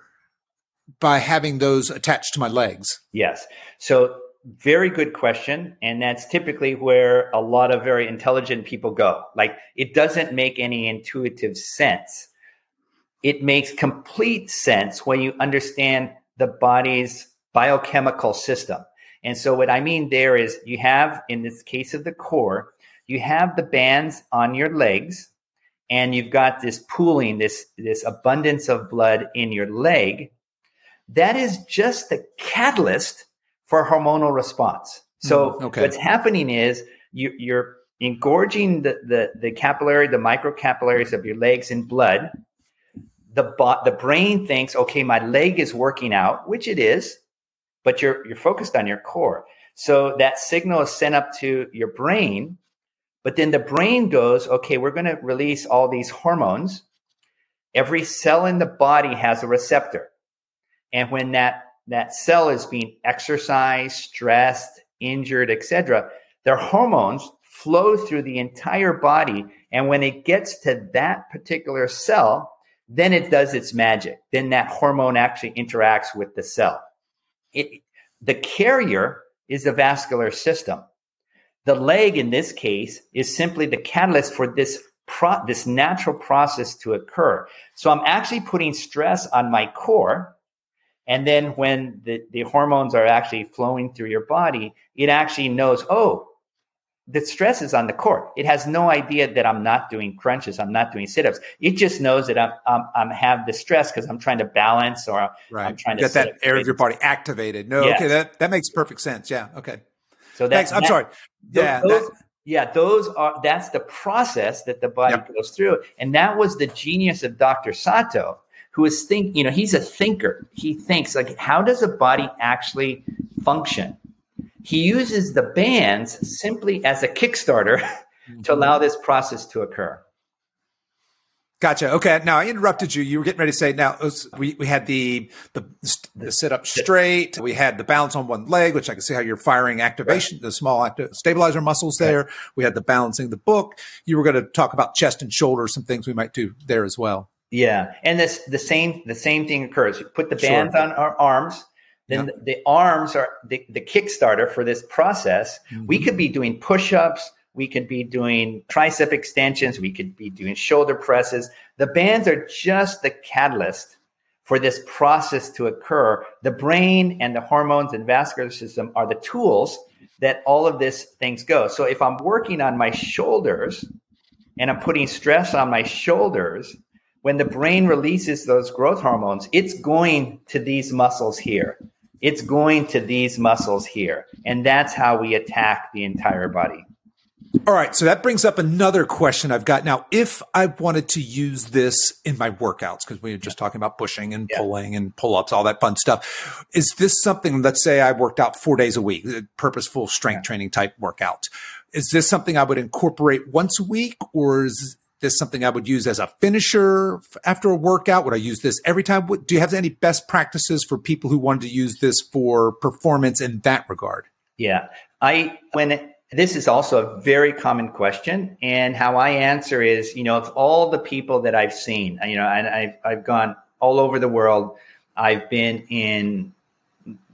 Speaker 1: by having those attached to my legs?
Speaker 2: Yes. So very good question. And that's typically where a lot of very intelligent people go. Like it doesn't make any intuitive sense it makes complete sense when you understand the body's biochemical system. And so, what I mean there is you have, in this case of the core, you have the bands on your legs, and you've got this pooling, this, this abundance of blood in your leg. That is just the catalyst for hormonal response. So, mm, okay. what's happening is you, you're engorging the, the, the capillary, the microcapillaries of your legs in blood the the brain thinks, okay, my leg is working out, which it is, but you're you're focused on your core. So that signal is sent up to your brain, but then the brain goes, okay, we're going to release all these hormones. Every cell in the body has a receptor. And when that that cell is being exercised, stressed, injured, etc., their hormones flow through the entire body and when it gets to that particular cell, then it does its magic. Then that hormone actually interacts with the cell. It, the carrier is the vascular system. The leg, in this case, is simply the catalyst for this pro- this natural process to occur. So I'm actually putting stress on my core. And then when the, the hormones are actually flowing through your body, it actually knows, oh, the stress is on the core. It has no idea that I'm not doing crunches. I'm not doing sit-ups. It just knows that I'm I'm, I'm have the stress because I'm trying to balance or right. I'm trying to
Speaker 1: get that area of your body activated. No, yes. okay, that that makes perfect sense. Yeah, okay. So that's I'm that, sorry. Yeah,
Speaker 2: those, that, yeah, those are that's the process that the body yep. goes through, and that was the genius of Dr. Sato, who is think. You know, he's a thinker. He thinks like, how does a body actually function? He uses the bands simply as a Kickstarter mm-hmm. to allow this process to occur.
Speaker 1: Gotcha. Okay. Now I interrupted you. You were getting ready to say now was, we, we had the, the, the sit up straight. We had the balance on one leg, which I can see how you're firing activation, right. the small active stabilizer muscles there. Right. We had the balancing the book. You were going to talk about chest and shoulders, some things we might do there as well.
Speaker 2: Yeah. And this, the same, the same thing occurs. You put the bands sure. on our arms then the, the, arms are the, the kickstarter for this process. Mm-hmm. We could be doing push ups, we could be doing tricep extensions, we could be doing shoulder presses. The bands are just the catalyst for this process to occur. The brain and the hormones and vascular system are the tools that all of this things go. So if I'm working on my shoulders and I'm putting stress on my shoulders, when the brain releases those growth hormones, it's going to these muscles here it's going to these muscles here. And that's how we attack the entire body.
Speaker 1: All right. So that brings up another question I've got. Now, if I wanted to use this in my workouts, because we were just talking about pushing and yeah. pulling and pull ups, all that fun stuff, is this something, let's say I worked out four days a week, uh, purposeful strength yeah. training type workout. Is this something I would incorporate once a week or is this something I would use as a finisher after a workout? Would I use this every time? Do you have any best practices for people who wanted to use this for performance in that regard?
Speaker 2: Yeah, I when it, this is also a very common question, and how I answer is, you know, of all the people that I've seen, you know, and I've I've gone all over the world. I've been in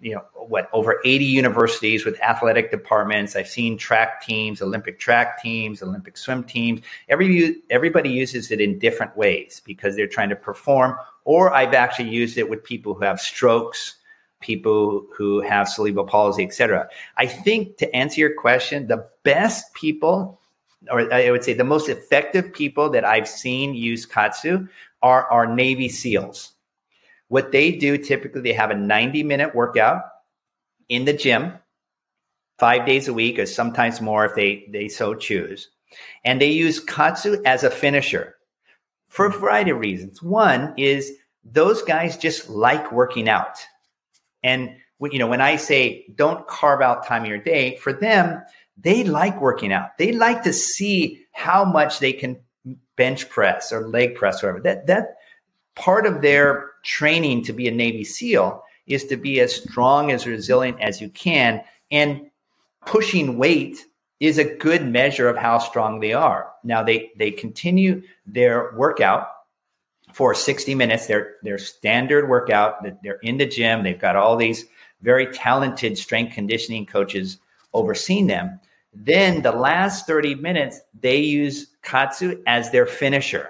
Speaker 2: you know what over 80 universities with athletic departments. I've seen track teams olympic track teams olympic swim teams. Every everybody uses it in different ways because they're trying to perform or i've actually used it with people who have strokes people who have cerebral palsy etc i think to answer your question the best people or i would say the most effective people that i've seen use KAATSU are our navy seals what they do typically, they have a 90 minute workout in the gym, five days a week, or sometimes more if they, they so choose. And they use KAATSU as a finisher for a variety of reasons. One is those guys just like working out. And you know, when I say don't carve out time in your day, for them, they like working out. They like to see how much they can bench press or leg press, or whatever. That that part of their training to be a Navy SEAL is to be as strong as resilient as you can. And pushing weight is a good measure of how strong they are. Now they they continue their workout for 60 minutes. Their their standard workout. They're in the gym. They've got all these very talented strength conditioning coaches overseeing them. Then the last 30 minutes, they use KAATSU as their finisher.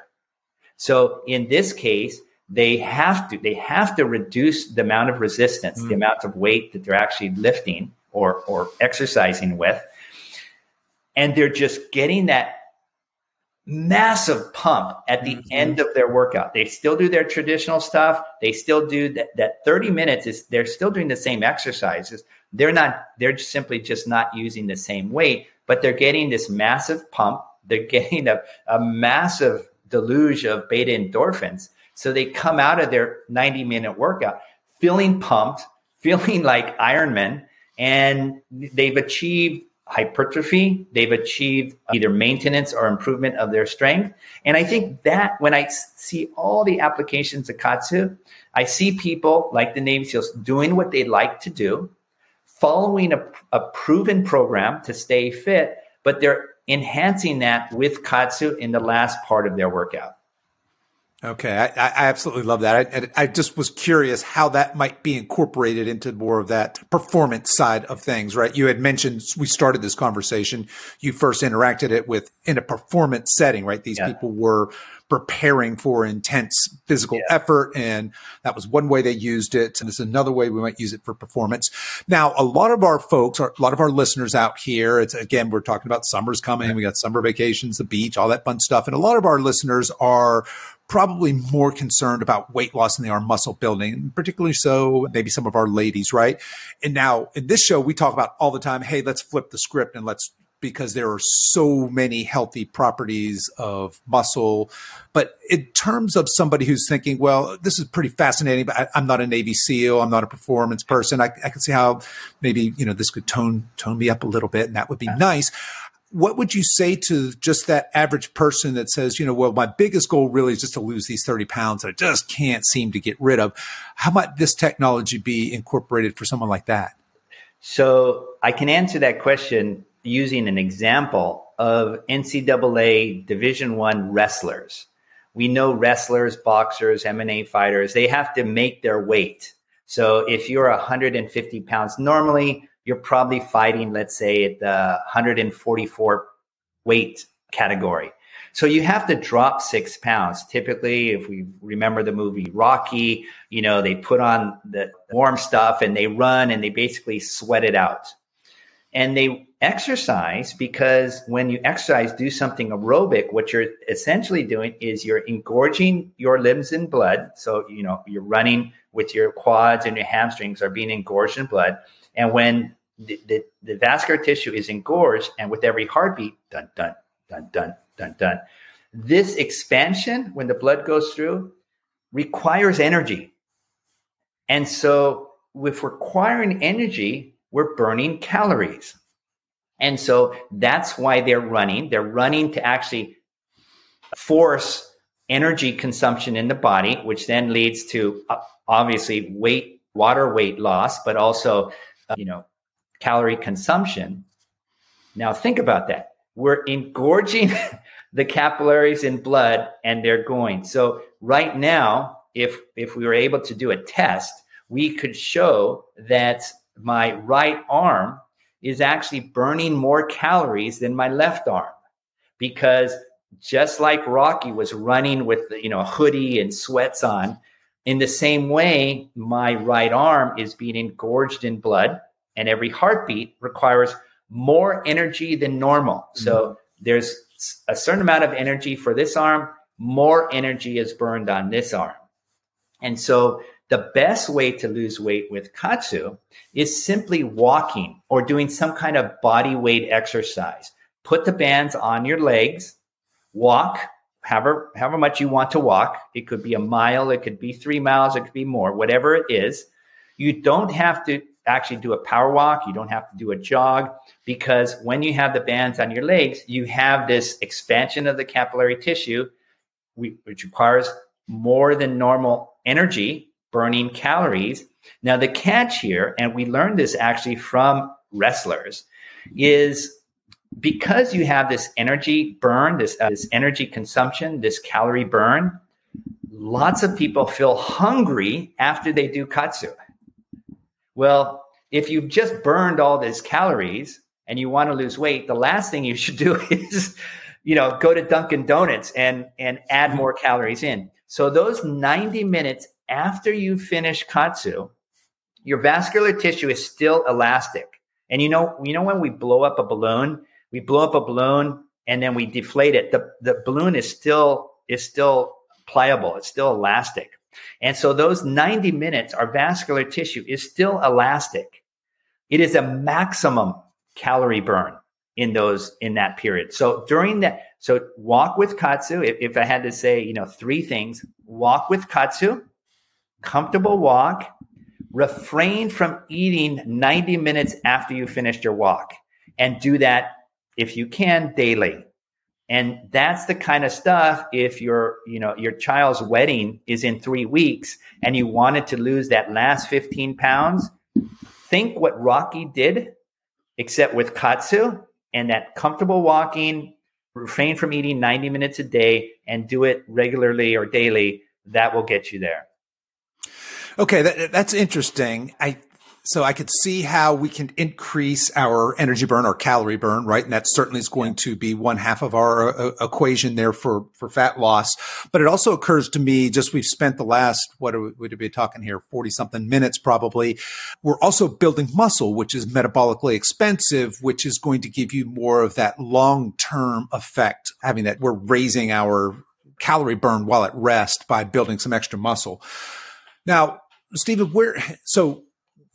Speaker 2: So in this case, they have to they have to reduce the amount of resistance, mm. the amount of weight that they're actually lifting or or exercising with, and they're just getting that massive pump at the mm-hmm. end of their workout. They still do their traditional stuff. They still do that. That thirty minutes is they're still doing the same exercises. They're not. They're simply just not using the same weight, but they're getting this massive pump. They're getting a, a massive deluge of beta endorphins so they come out of their 90 minute workout feeling pumped, feeling like Ironman, and they've achieved hypertrophy. They've achieved uh, either maintenance or improvement of their strength. And I think that when I see all the applications of KAATSU, I see people like the Navy SEALs doing what they like to do, following a, a proven program to stay fit, but they're enhancing that with KAATSU in the last part of their workout.
Speaker 1: Okay, I, I, absolutely love that. I, I, just was curious how that might be incorporated into more of that performance side of things, right? You had mentioned we started this conversation. You first interacted it with in a performance setting, right? These yeah. people were preparing for intense physical yeah. effort, and that was one way they used it. And it's another way we might use it for performance. Now, a lot of our folks, a lot of our listeners out here, it's again, we're talking about summer's coming. We got summer vacations, the beach, all that fun stuff, and a lot of our listeners are probably more concerned about weight loss than they are muscle building, particularly so maybe some of our ladies, right? And now in this show, we talk about all the time, hey, let's flip the script and let's because there are so many healthy properties of muscle. But in terms of somebody who's thinking, well, this is pretty fascinating, but I, am not a Navy SEAL, I'm not a performance person. I, I, can see how maybe you know this could tone tone me up a little bit, and that would be nice what would you say to just that average person that says, you know, well, my biggest goal really is just to lose these 30 pounds that I just can't seem to get rid of? How might this technology be incorporated for someone like that?
Speaker 2: So I can answer that question using an example of NCAA Division One wrestlers. We know wrestlers, boxers, MMA fighters, they have to make their weight. So if you're 150 pounds normally, you're probably fighting, let's say, at the 144 weight category. So you have to drop six pounds. Typically, if we remember the movie Rocky, you know, they put on the warm stuff and they run and they basically sweat it out. And they exercise because when you exercise, do something aerobic, what you're essentially doing is you're engorging your limbs in blood. So, you know, you're running with your quads and your hamstrings are being engorged in blood. And when the, the, the vascular tissue is engorged, and with every heartbeat, dun, dun, dun, dun, dun, dun, this expansion, when the blood goes through, requires energy. And so, with requiring energy, we're burning calories. And so that's why they're running. They're running to actually force energy consumption in the body, which then leads to obviously weight, water weight loss, but also, you know, calorie consumption. Now, think about that. We're engorging the capillaries in blood and they're going. So, right now, if, if we were able to do a test, we could show that my right arm is actually burning more calories than my left arm because just like Rocky was running with you know a hoodie and sweats on, in the same way, my right arm is being engorged in blood and every heartbeat requires more energy than normal. Mm-hmm. So there's a certain amount of energy for this arm, more energy is burned on this arm. And so the best way to lose weight with KAATSU is simply walking or doing some kind of body weight exercise. Put the bands on your legs, walk however, however much you want to walk. It could be a mile, it could be three miles, it could be more, whatever it is. You don't have to actually do a power walk. You don't have to do a jog because when you have the bands on your legs, you have this expansion of the capillary tissue, which requires more than normal energy, burning calories. Now, the catch here, and we learned this actually from wrestlers, is because you have this energy burn, this, uh, this energy consumption, this calorie burn, lots of people feel hungry after they do KAATSU. Well, if you've just burned all these calories and you want to lose weight, the last thing you should do is, you know, go to Dunkin' Donuts and and add more calories in. So those 90 minutes after you finish KAATSU, your vascular tissue is still elastic. And you know, you know when we blow up a balloon, we blow up a balloon and then we deflate it. The the balloon is still is still pliable. It's still elastic. And so those 90 minutes, our vascular tissue is still elastic. It is a maximum calorie burn in those in that period. So during that, so walk with KAATSU. If, if I had to say, you know, three things: walk with KAATSU, comfortable walk, refrain from eating 90 minutes after you finished your walk, and do that if you can daily. And that's the kind of stuff if your, you know, your child's wedding is in three weeks and you wanted to lose that last 15 pounds, think what Rocky did, except with KAATSU and that comfortable walking, refrain from eating 90 minutes a day and do it regularly or daily. That will get you there.
Speaker 1: Okay, that, that's interesting. I so I could see how we can increase our energy burn or calorie burn, right? And that certainly is going to be one half of our uh, uh, equation there for, for fat loss. But it also occurs to me, just we've spent the last, what would we be talking here? 40 something minutes probably. We're also building muscle, which is metabolically expensive, which is going to give you more of that long term effect, having that we're raising our calorie burn while at rest by building some extra muscle. Now, Stephen, where, so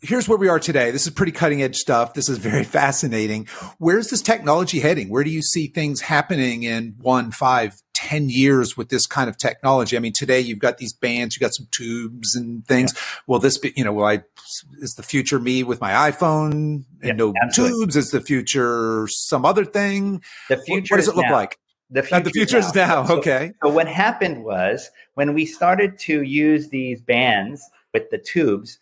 Speaker 1: here's where we are today. This is pretty cutting edge stuff. This is very fascinating. Where's this technology heading? Where do you see things happening in one, five, ten years with this kind of technology? I mean, today you've got these bands, you've got some tubes and things. Yeah. Will this be, you know, will I, is the future me with my iPhone and yeah, no absolutely. tubes? Is the future some other thing?
Speaker 2: The future.
Speaker 1: What, does it look
Speaker 2: now.
Speaker 1: like?
Speaker 2: The future,
Speaker 1: the future is now. now.
Speaker 2: So,
Speaker 1: okay.
Speaker 2: So what happened was when we started to use these bands with the tubes,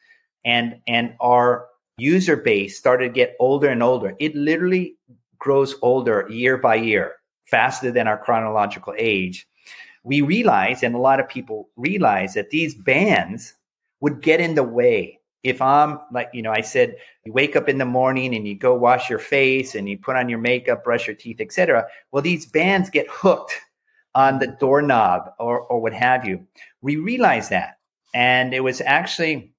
Speaker 2: and and our user base started to get older and older. It literally grows older year by year, faster than our chronological age. We realized, and a lot of people realize, that these bands would get in the way. If I'm like, you know, I said, you wake up in the morning and you go wash your face and you put on your makeup, brush your teeth, etc. Well, these bands get hooked on the doorknob or, or what have you. We realized that. And it was actually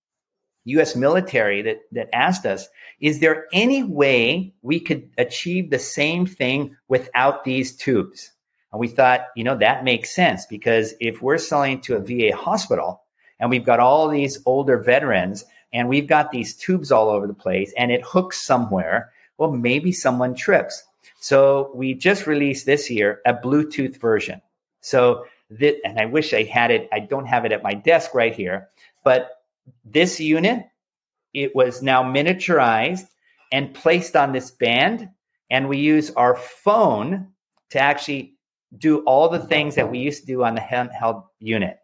Speaker 2: US military that, that asked us, is there any way we could achieve the same thing without these tubes? And we thought, you know, that makes sense because if we're selling to a VA hospital and we've got all these older veterans and we've got these tubes all over the place and it hooks somewhere, well, maybe someone trips. So we just released this year a Bluetooth version. So that, and I wish I had it. I don't have it at my desk right here, but this unit, it was now miniaturized and placed on this band. And we use our phone to actually do all the things that we used to do on the handheld unit.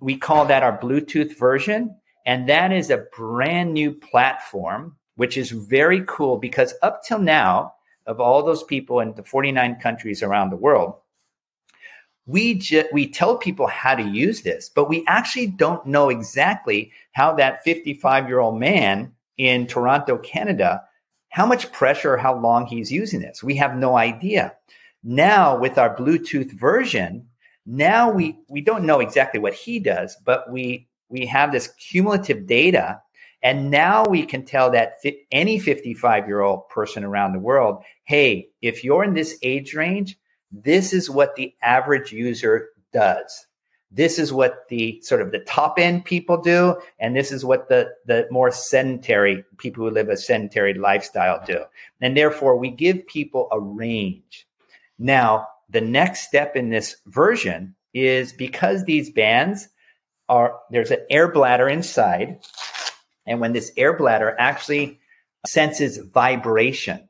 Speaker 2: We call that our Bluetooth version. And that is a brand new platform, which is very cool because up till now, of all those people in the 49 countries around the world, we ju- we tell people how to use this, but we actually don't know exactly how that 55 year old man in Toronto, Canada, how much pressure, how long he's using this. We have no idea. Now with our Bluetooth version, now we we don't know exactly what he does, but we we have this cumulative data and now we can tell that any 55 year old person around the world, hey, if you're in this age range, this is what the average user does. This is what the sort of the top end people do, and this is what the the more sedentary people who live a sedentary lifestyle do. And therefore, we give people a range. Now, the next step in this version is because these bands are there's an air bladder inside, And when this air bladder actually senses vibration.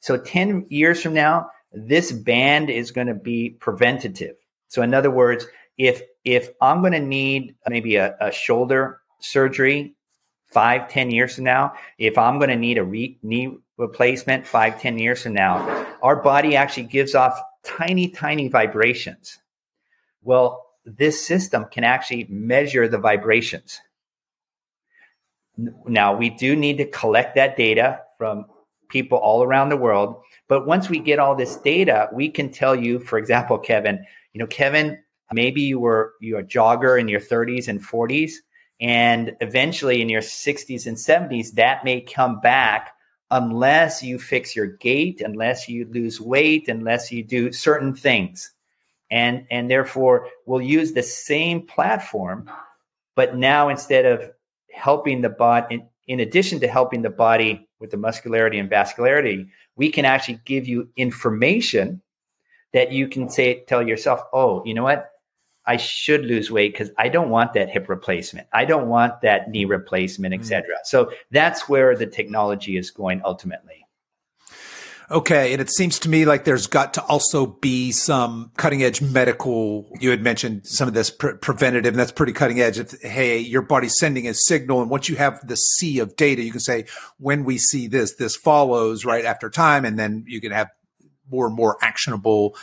Speaker 2: So 10 years from now, this band is going to be preventative. So in other words, if if I'm going to need maybe a, a shoulder surgery five, 10 years from now, if I'm going to need a re- knee replacement five, 10 years from now, our body actually gives off tiny, tiny vibrations. Well, this system can actually measure the vibrations. Now, we do need to collect that data from people all around the world. But once we get all this data, we can tell you, for example, Kevin, you know, Kevin, maybe you were you're a jogger in your 30s and 40s, and eventually in your 60s and 70s, that may come back unless you fix your gait, unless you lose weight, unless you do certain things. And, and therefore, we'll use the same platform, but now instead of helping the body, in, in addition to helping the body with the muscularity and vascularity, we can actually give you information that you can say, tell yourself, oh, you know what? I should lose weight because I don't want that hip replacement. I don't want that knee replacement, etc. Mm. So that's where the technology is going ultimately.
Speaker 1: Okay. And it seems to me like there's got to also be some cutting edge medical. You had mentioned some of this pre- preventative, and that's pretty cutting edge. If, hey, your body's sending a signal. And once you have the sea of data, you can say, when we see this, this follows right after time. And then you can have more and more actionable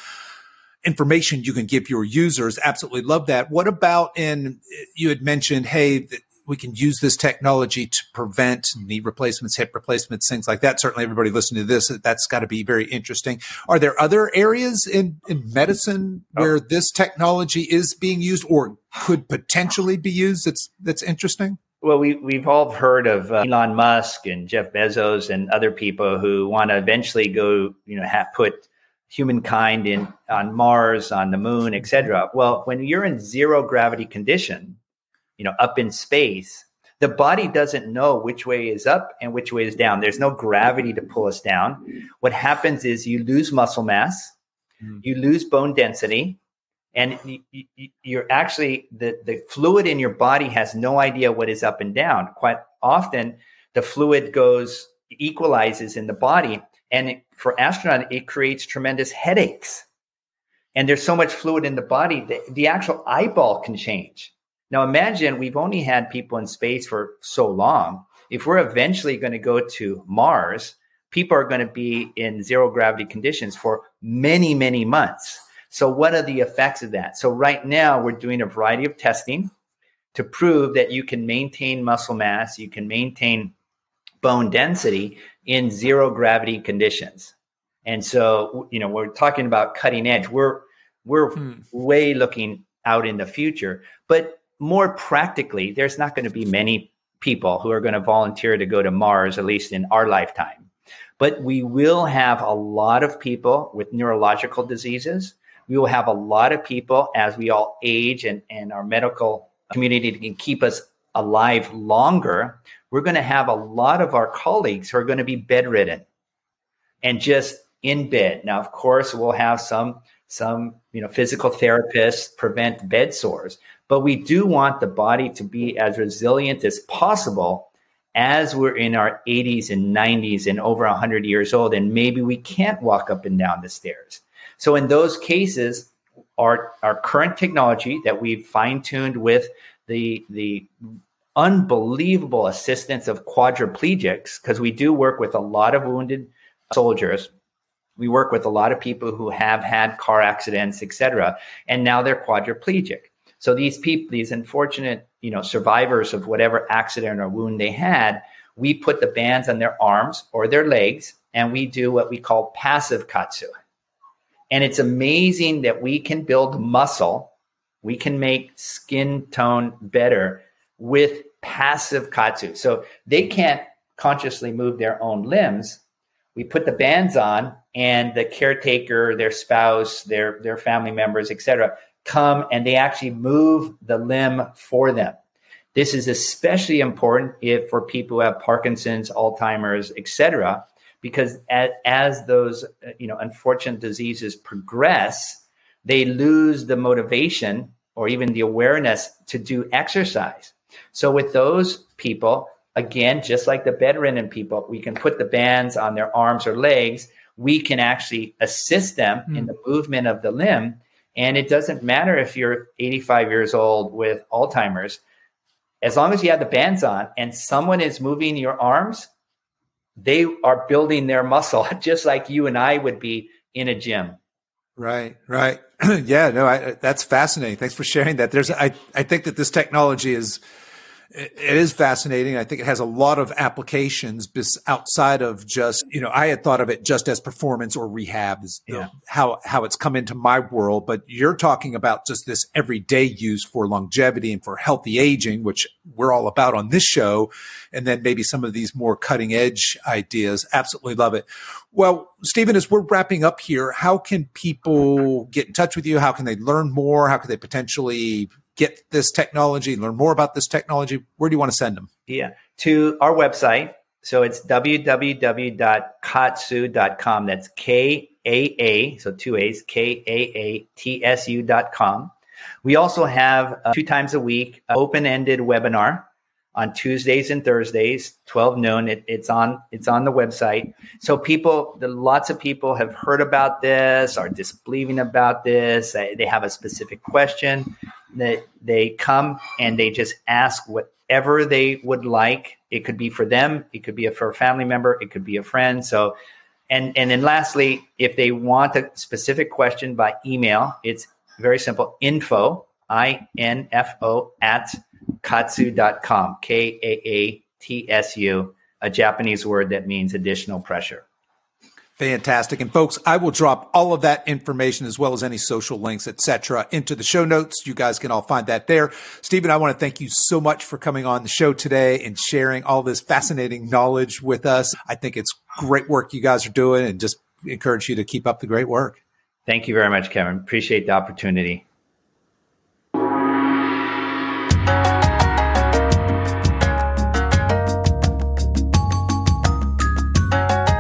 Speaker 1: information you can give your users. Absolutely love that. What about in, you had mentioned, hey, we can use this technology to prevent knee replacements, hip replacements, things like that. Certainly everybody listening to this, that's got to be very interesting. Are there other areas in, in medicine oh. where oh. this technology is being used or could potentially be used that's, that's interesting?
Speaker 2: Well, we, we've all heard of uh, Elon Musk and Jeff Bezos and other people who want to eventually go, you know, have put humankind in on Mars, on the moon, etc. Well, when you're in zero gravity condition, you know, up in space, the body doesn't know which way is up and which way is down. There's no gravity to pull us down. What happens is you lose muscle mass, mm. you lose bone density, and you're actually the, the fluid in your body has no idea what is up and down. Quite often, the fluid goes equalizes in the body, and it, for astronauts, it creates tremendous headaches. And there's so much fluid in the body that the actual eyeball can change. Now imagine we've only had people in space for so long. If we're eventually going to go to Mars, people are going to be in zero gravity conditions for many, many months. So what are the effects of that? So right now we're doing a variety of testing to prove that you can maintain muscle mass, you can maintain bone density in zero gravity conditions. And so, you know, we're talking about cutting edge. We're we're hmm. way looking out in the future, but more practically, there's not going to be many people who are going to volunteer to go to Mars, at least in our lifetime. But we will have a lot of people with neurological diseases. We will have a lot of people as we all age and, and our medical community can keep us alive longer. We're going to have a lot of our colleagues who are going to be bedridden and just in bed. Now, of course, we'll have some some you know physical therapists prevent bed sores but we do want the body to be as resilient as possible as we're in our 80s and 90s and over 100 years old, and maybe we can't walk up and down the stairs. So, in those cases, our, our current technology that we've fine tuned with the, the unbelievable assistance of quadriplegics, because we do work with a lot of wounded soldiers. We work with a lot of people who have had car accidents, etc., and now they're quadriplegic. So these people, these unfortunate, you know, survivors of whatever accident or wound they had, we put the bands on their arms or their legs, and we do what we call passive KAATSU. And it's amazing that we can build muscle, we can make skin tone better with passive KAATSU. So they can't consciously move their own limbs. We put the bands on, and the caretaker, their spouse, their their family members, etc., come and they actually move the limb for them. This is especially important if for people who have Parkinson's, Alzheimer's, etc., because as, as those uh, you know unfortunate diseases progress, they lose the motivation or even the awareness to do exercise. So with those people, again, just like the bedridden people, we can put the bands on their arms or legs. We can actually assist them mm. in the movement of the limb. And it doesn't matter if you're 85 years old with Alzheimer's, as long as you have the bands on and someone is moving your arms, they are building their muscle just like you and I would be in a gym.
Speaker 1: Right, right. yeah, no, I, that's fascinating. Thanks for sharing that. There's, I, I think that this technology is it is fascinating. I think it has a lot of applications outside of just, you know, I had thought of it just as performance or rehab is yeah. how, how it's come into my world. But you're talking about just this everyday use for longevity and for healthy aging, which we're all about on this show. And then maybe some of these more cutting edge ideas. Absolutely love it. Well, Stephen, as we're wrapping up here, how can people get in touch with you? How can they learn more? How can they potentially get this technology, and learn more about this technology, where do you want to send them?
Speaker 2: Yeah, to our website. So it's www.kaatsu.com. That's K A A, so two A's, K A A T S U.com. We also have uh, two times a week open ended webinar on Tuesdays and Thursdays, 12 noon. It, it's on it's on the website. So people, the, lots of people have heard about this, are disbelieving about this. They have a specific question that they come and they just ask whatever they would like. It could be for them, it could be for a family member, it could be a friend. So, and and then lastly, if they want a specific question by email, it's very simple: info i n f o at kaatsu.com, k a a t s u, a Japanese word that means additional pressure.
Speaker 1: Fantastic. And folks, I will drop all of that information as well as any social links, etc., into the show notes. You guys can all find that there. Stephen, I want to thank you so much for coming on the show today and sharing all this fascinating knowledge with us. I think it's great work you guys are doing and just encourage you to keep up the great work.
Speaker 2: Thank you very much, Kevin. Appreciate the opportunity.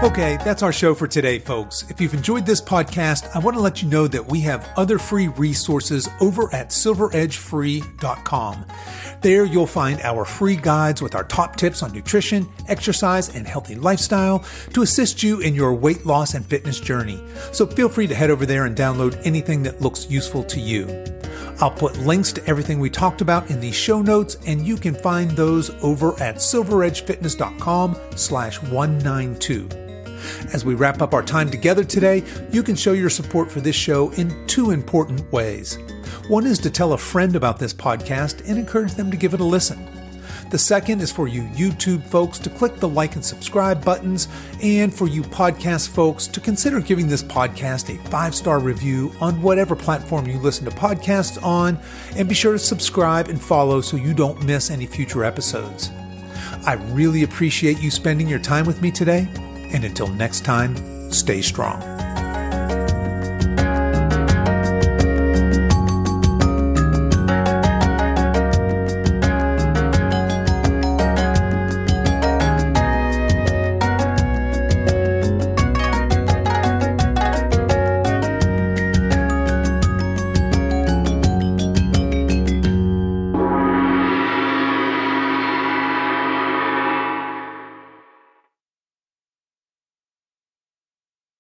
Speaker 1: Okay, that's our show for today, folks. If you've enjoyed this podcast, I want to let you know that we have other free resources over at silveredgefree.com. There you'll find our free guides with our top tips on nutrition, exercise, and healthy lifestyle to assist you in your weight loss and fitness journey. So feel free to head over there and download anything that looks useful to you. I'll put links to everything we talked about in the show notes, and you can find those over at silveredgefitness.com slash 192. As we wrap up our time together today, you can show your support for this show in two important ways. One is to tell a friend about this podcast and encourage them to give it a listen. The second is for you YouTube folks to click the like and subscribe buttons, and for you podcast folks to consider giving this podcast a five star review on whatever platform you listen to podcasts on, and be sure to subscribe and follow so you don't miss any future episodes. I really appreciate you spending your time with me today, and until next time, stay strong.